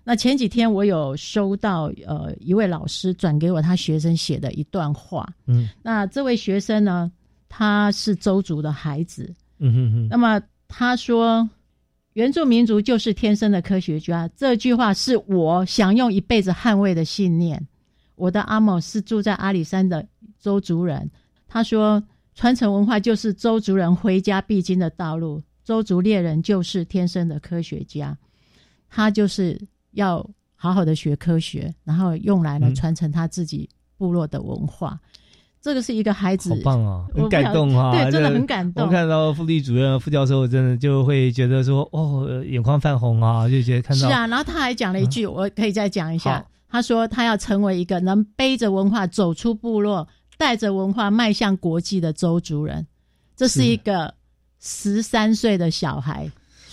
B: 那前几天我有收到呃一位老师转给我他学生写的一段话，
A: 嗯
B: 那这位学生呢，他是周族的孩子，
A: 嗯哼哼，
B: 那么他说：“原住民族就是天生的科学家。”这句话是我想用一辈子捍卫的信念。我的阿某是住在阿里山的周族人，他说：“传承文化就是周族人回家必经的道路。周族猎人就是天生的科学家，他就是要好好的学科学，然后用来呢
A: 嗯
B: 传承他自己部落的文化。这个是一个孩子，
A: 好棒啊，很感动哈、
B: 对，真的很感动。
A: 我看到副理主任、副教授，真的就会觉得说，哦，呃眼眶泛红啊，就觉得看到
B: 是啊，然后他还讲了一句，我可以再讲一下。他说他要成为一个能背着文化走出部落，带着文化迈向国际的周族人。这是
A: 是
B: 一个十三岁的小孩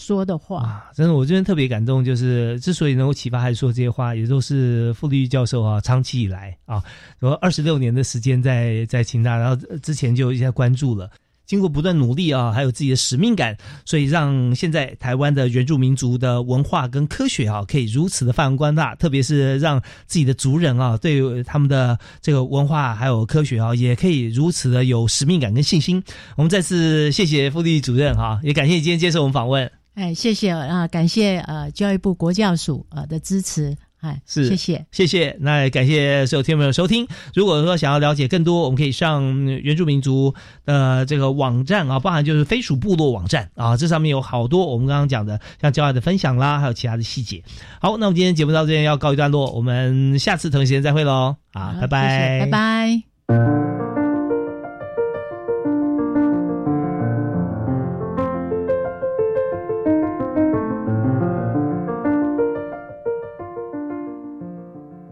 B: 说的话。
A: 啊，真的，我这边特别感动，就是之所以能够启发孩子说这些话，也都是傅立玉教授啊，长期以来啊，有二十六年的时间在在清大，然后之前就一直在关注了。经过不断努力啊，还有自己的使命感，所以让现在台湾的原住民族的文化跟科学啊，可以如此的发扬光大。特别是让自己的族人啊，对他们的这个文化还有科学啊，也可以如此的有使命感跟信心。我们再次谢谢傅立主任哈、也感谢你今天接受我们访问。
B: 哎，谢谢啊，感谢呃教育部国教署呃的支持，哎，
A: 是，
B: 谢谢。
A: 谢谢。那也感谢所有听众朋友收听。如果说想要了解更多，我们可以上嗯原住民族的这个网站啊，包含就是飞鼠部落网站啊，这上面有好多我们刚刚讲的，像教案的分享啦，还有其他的细节。好，那我们今天节目到这边要告一段落，我们下次同一时间再会喽。啊，拜拜，
B: 谢谢拜拜。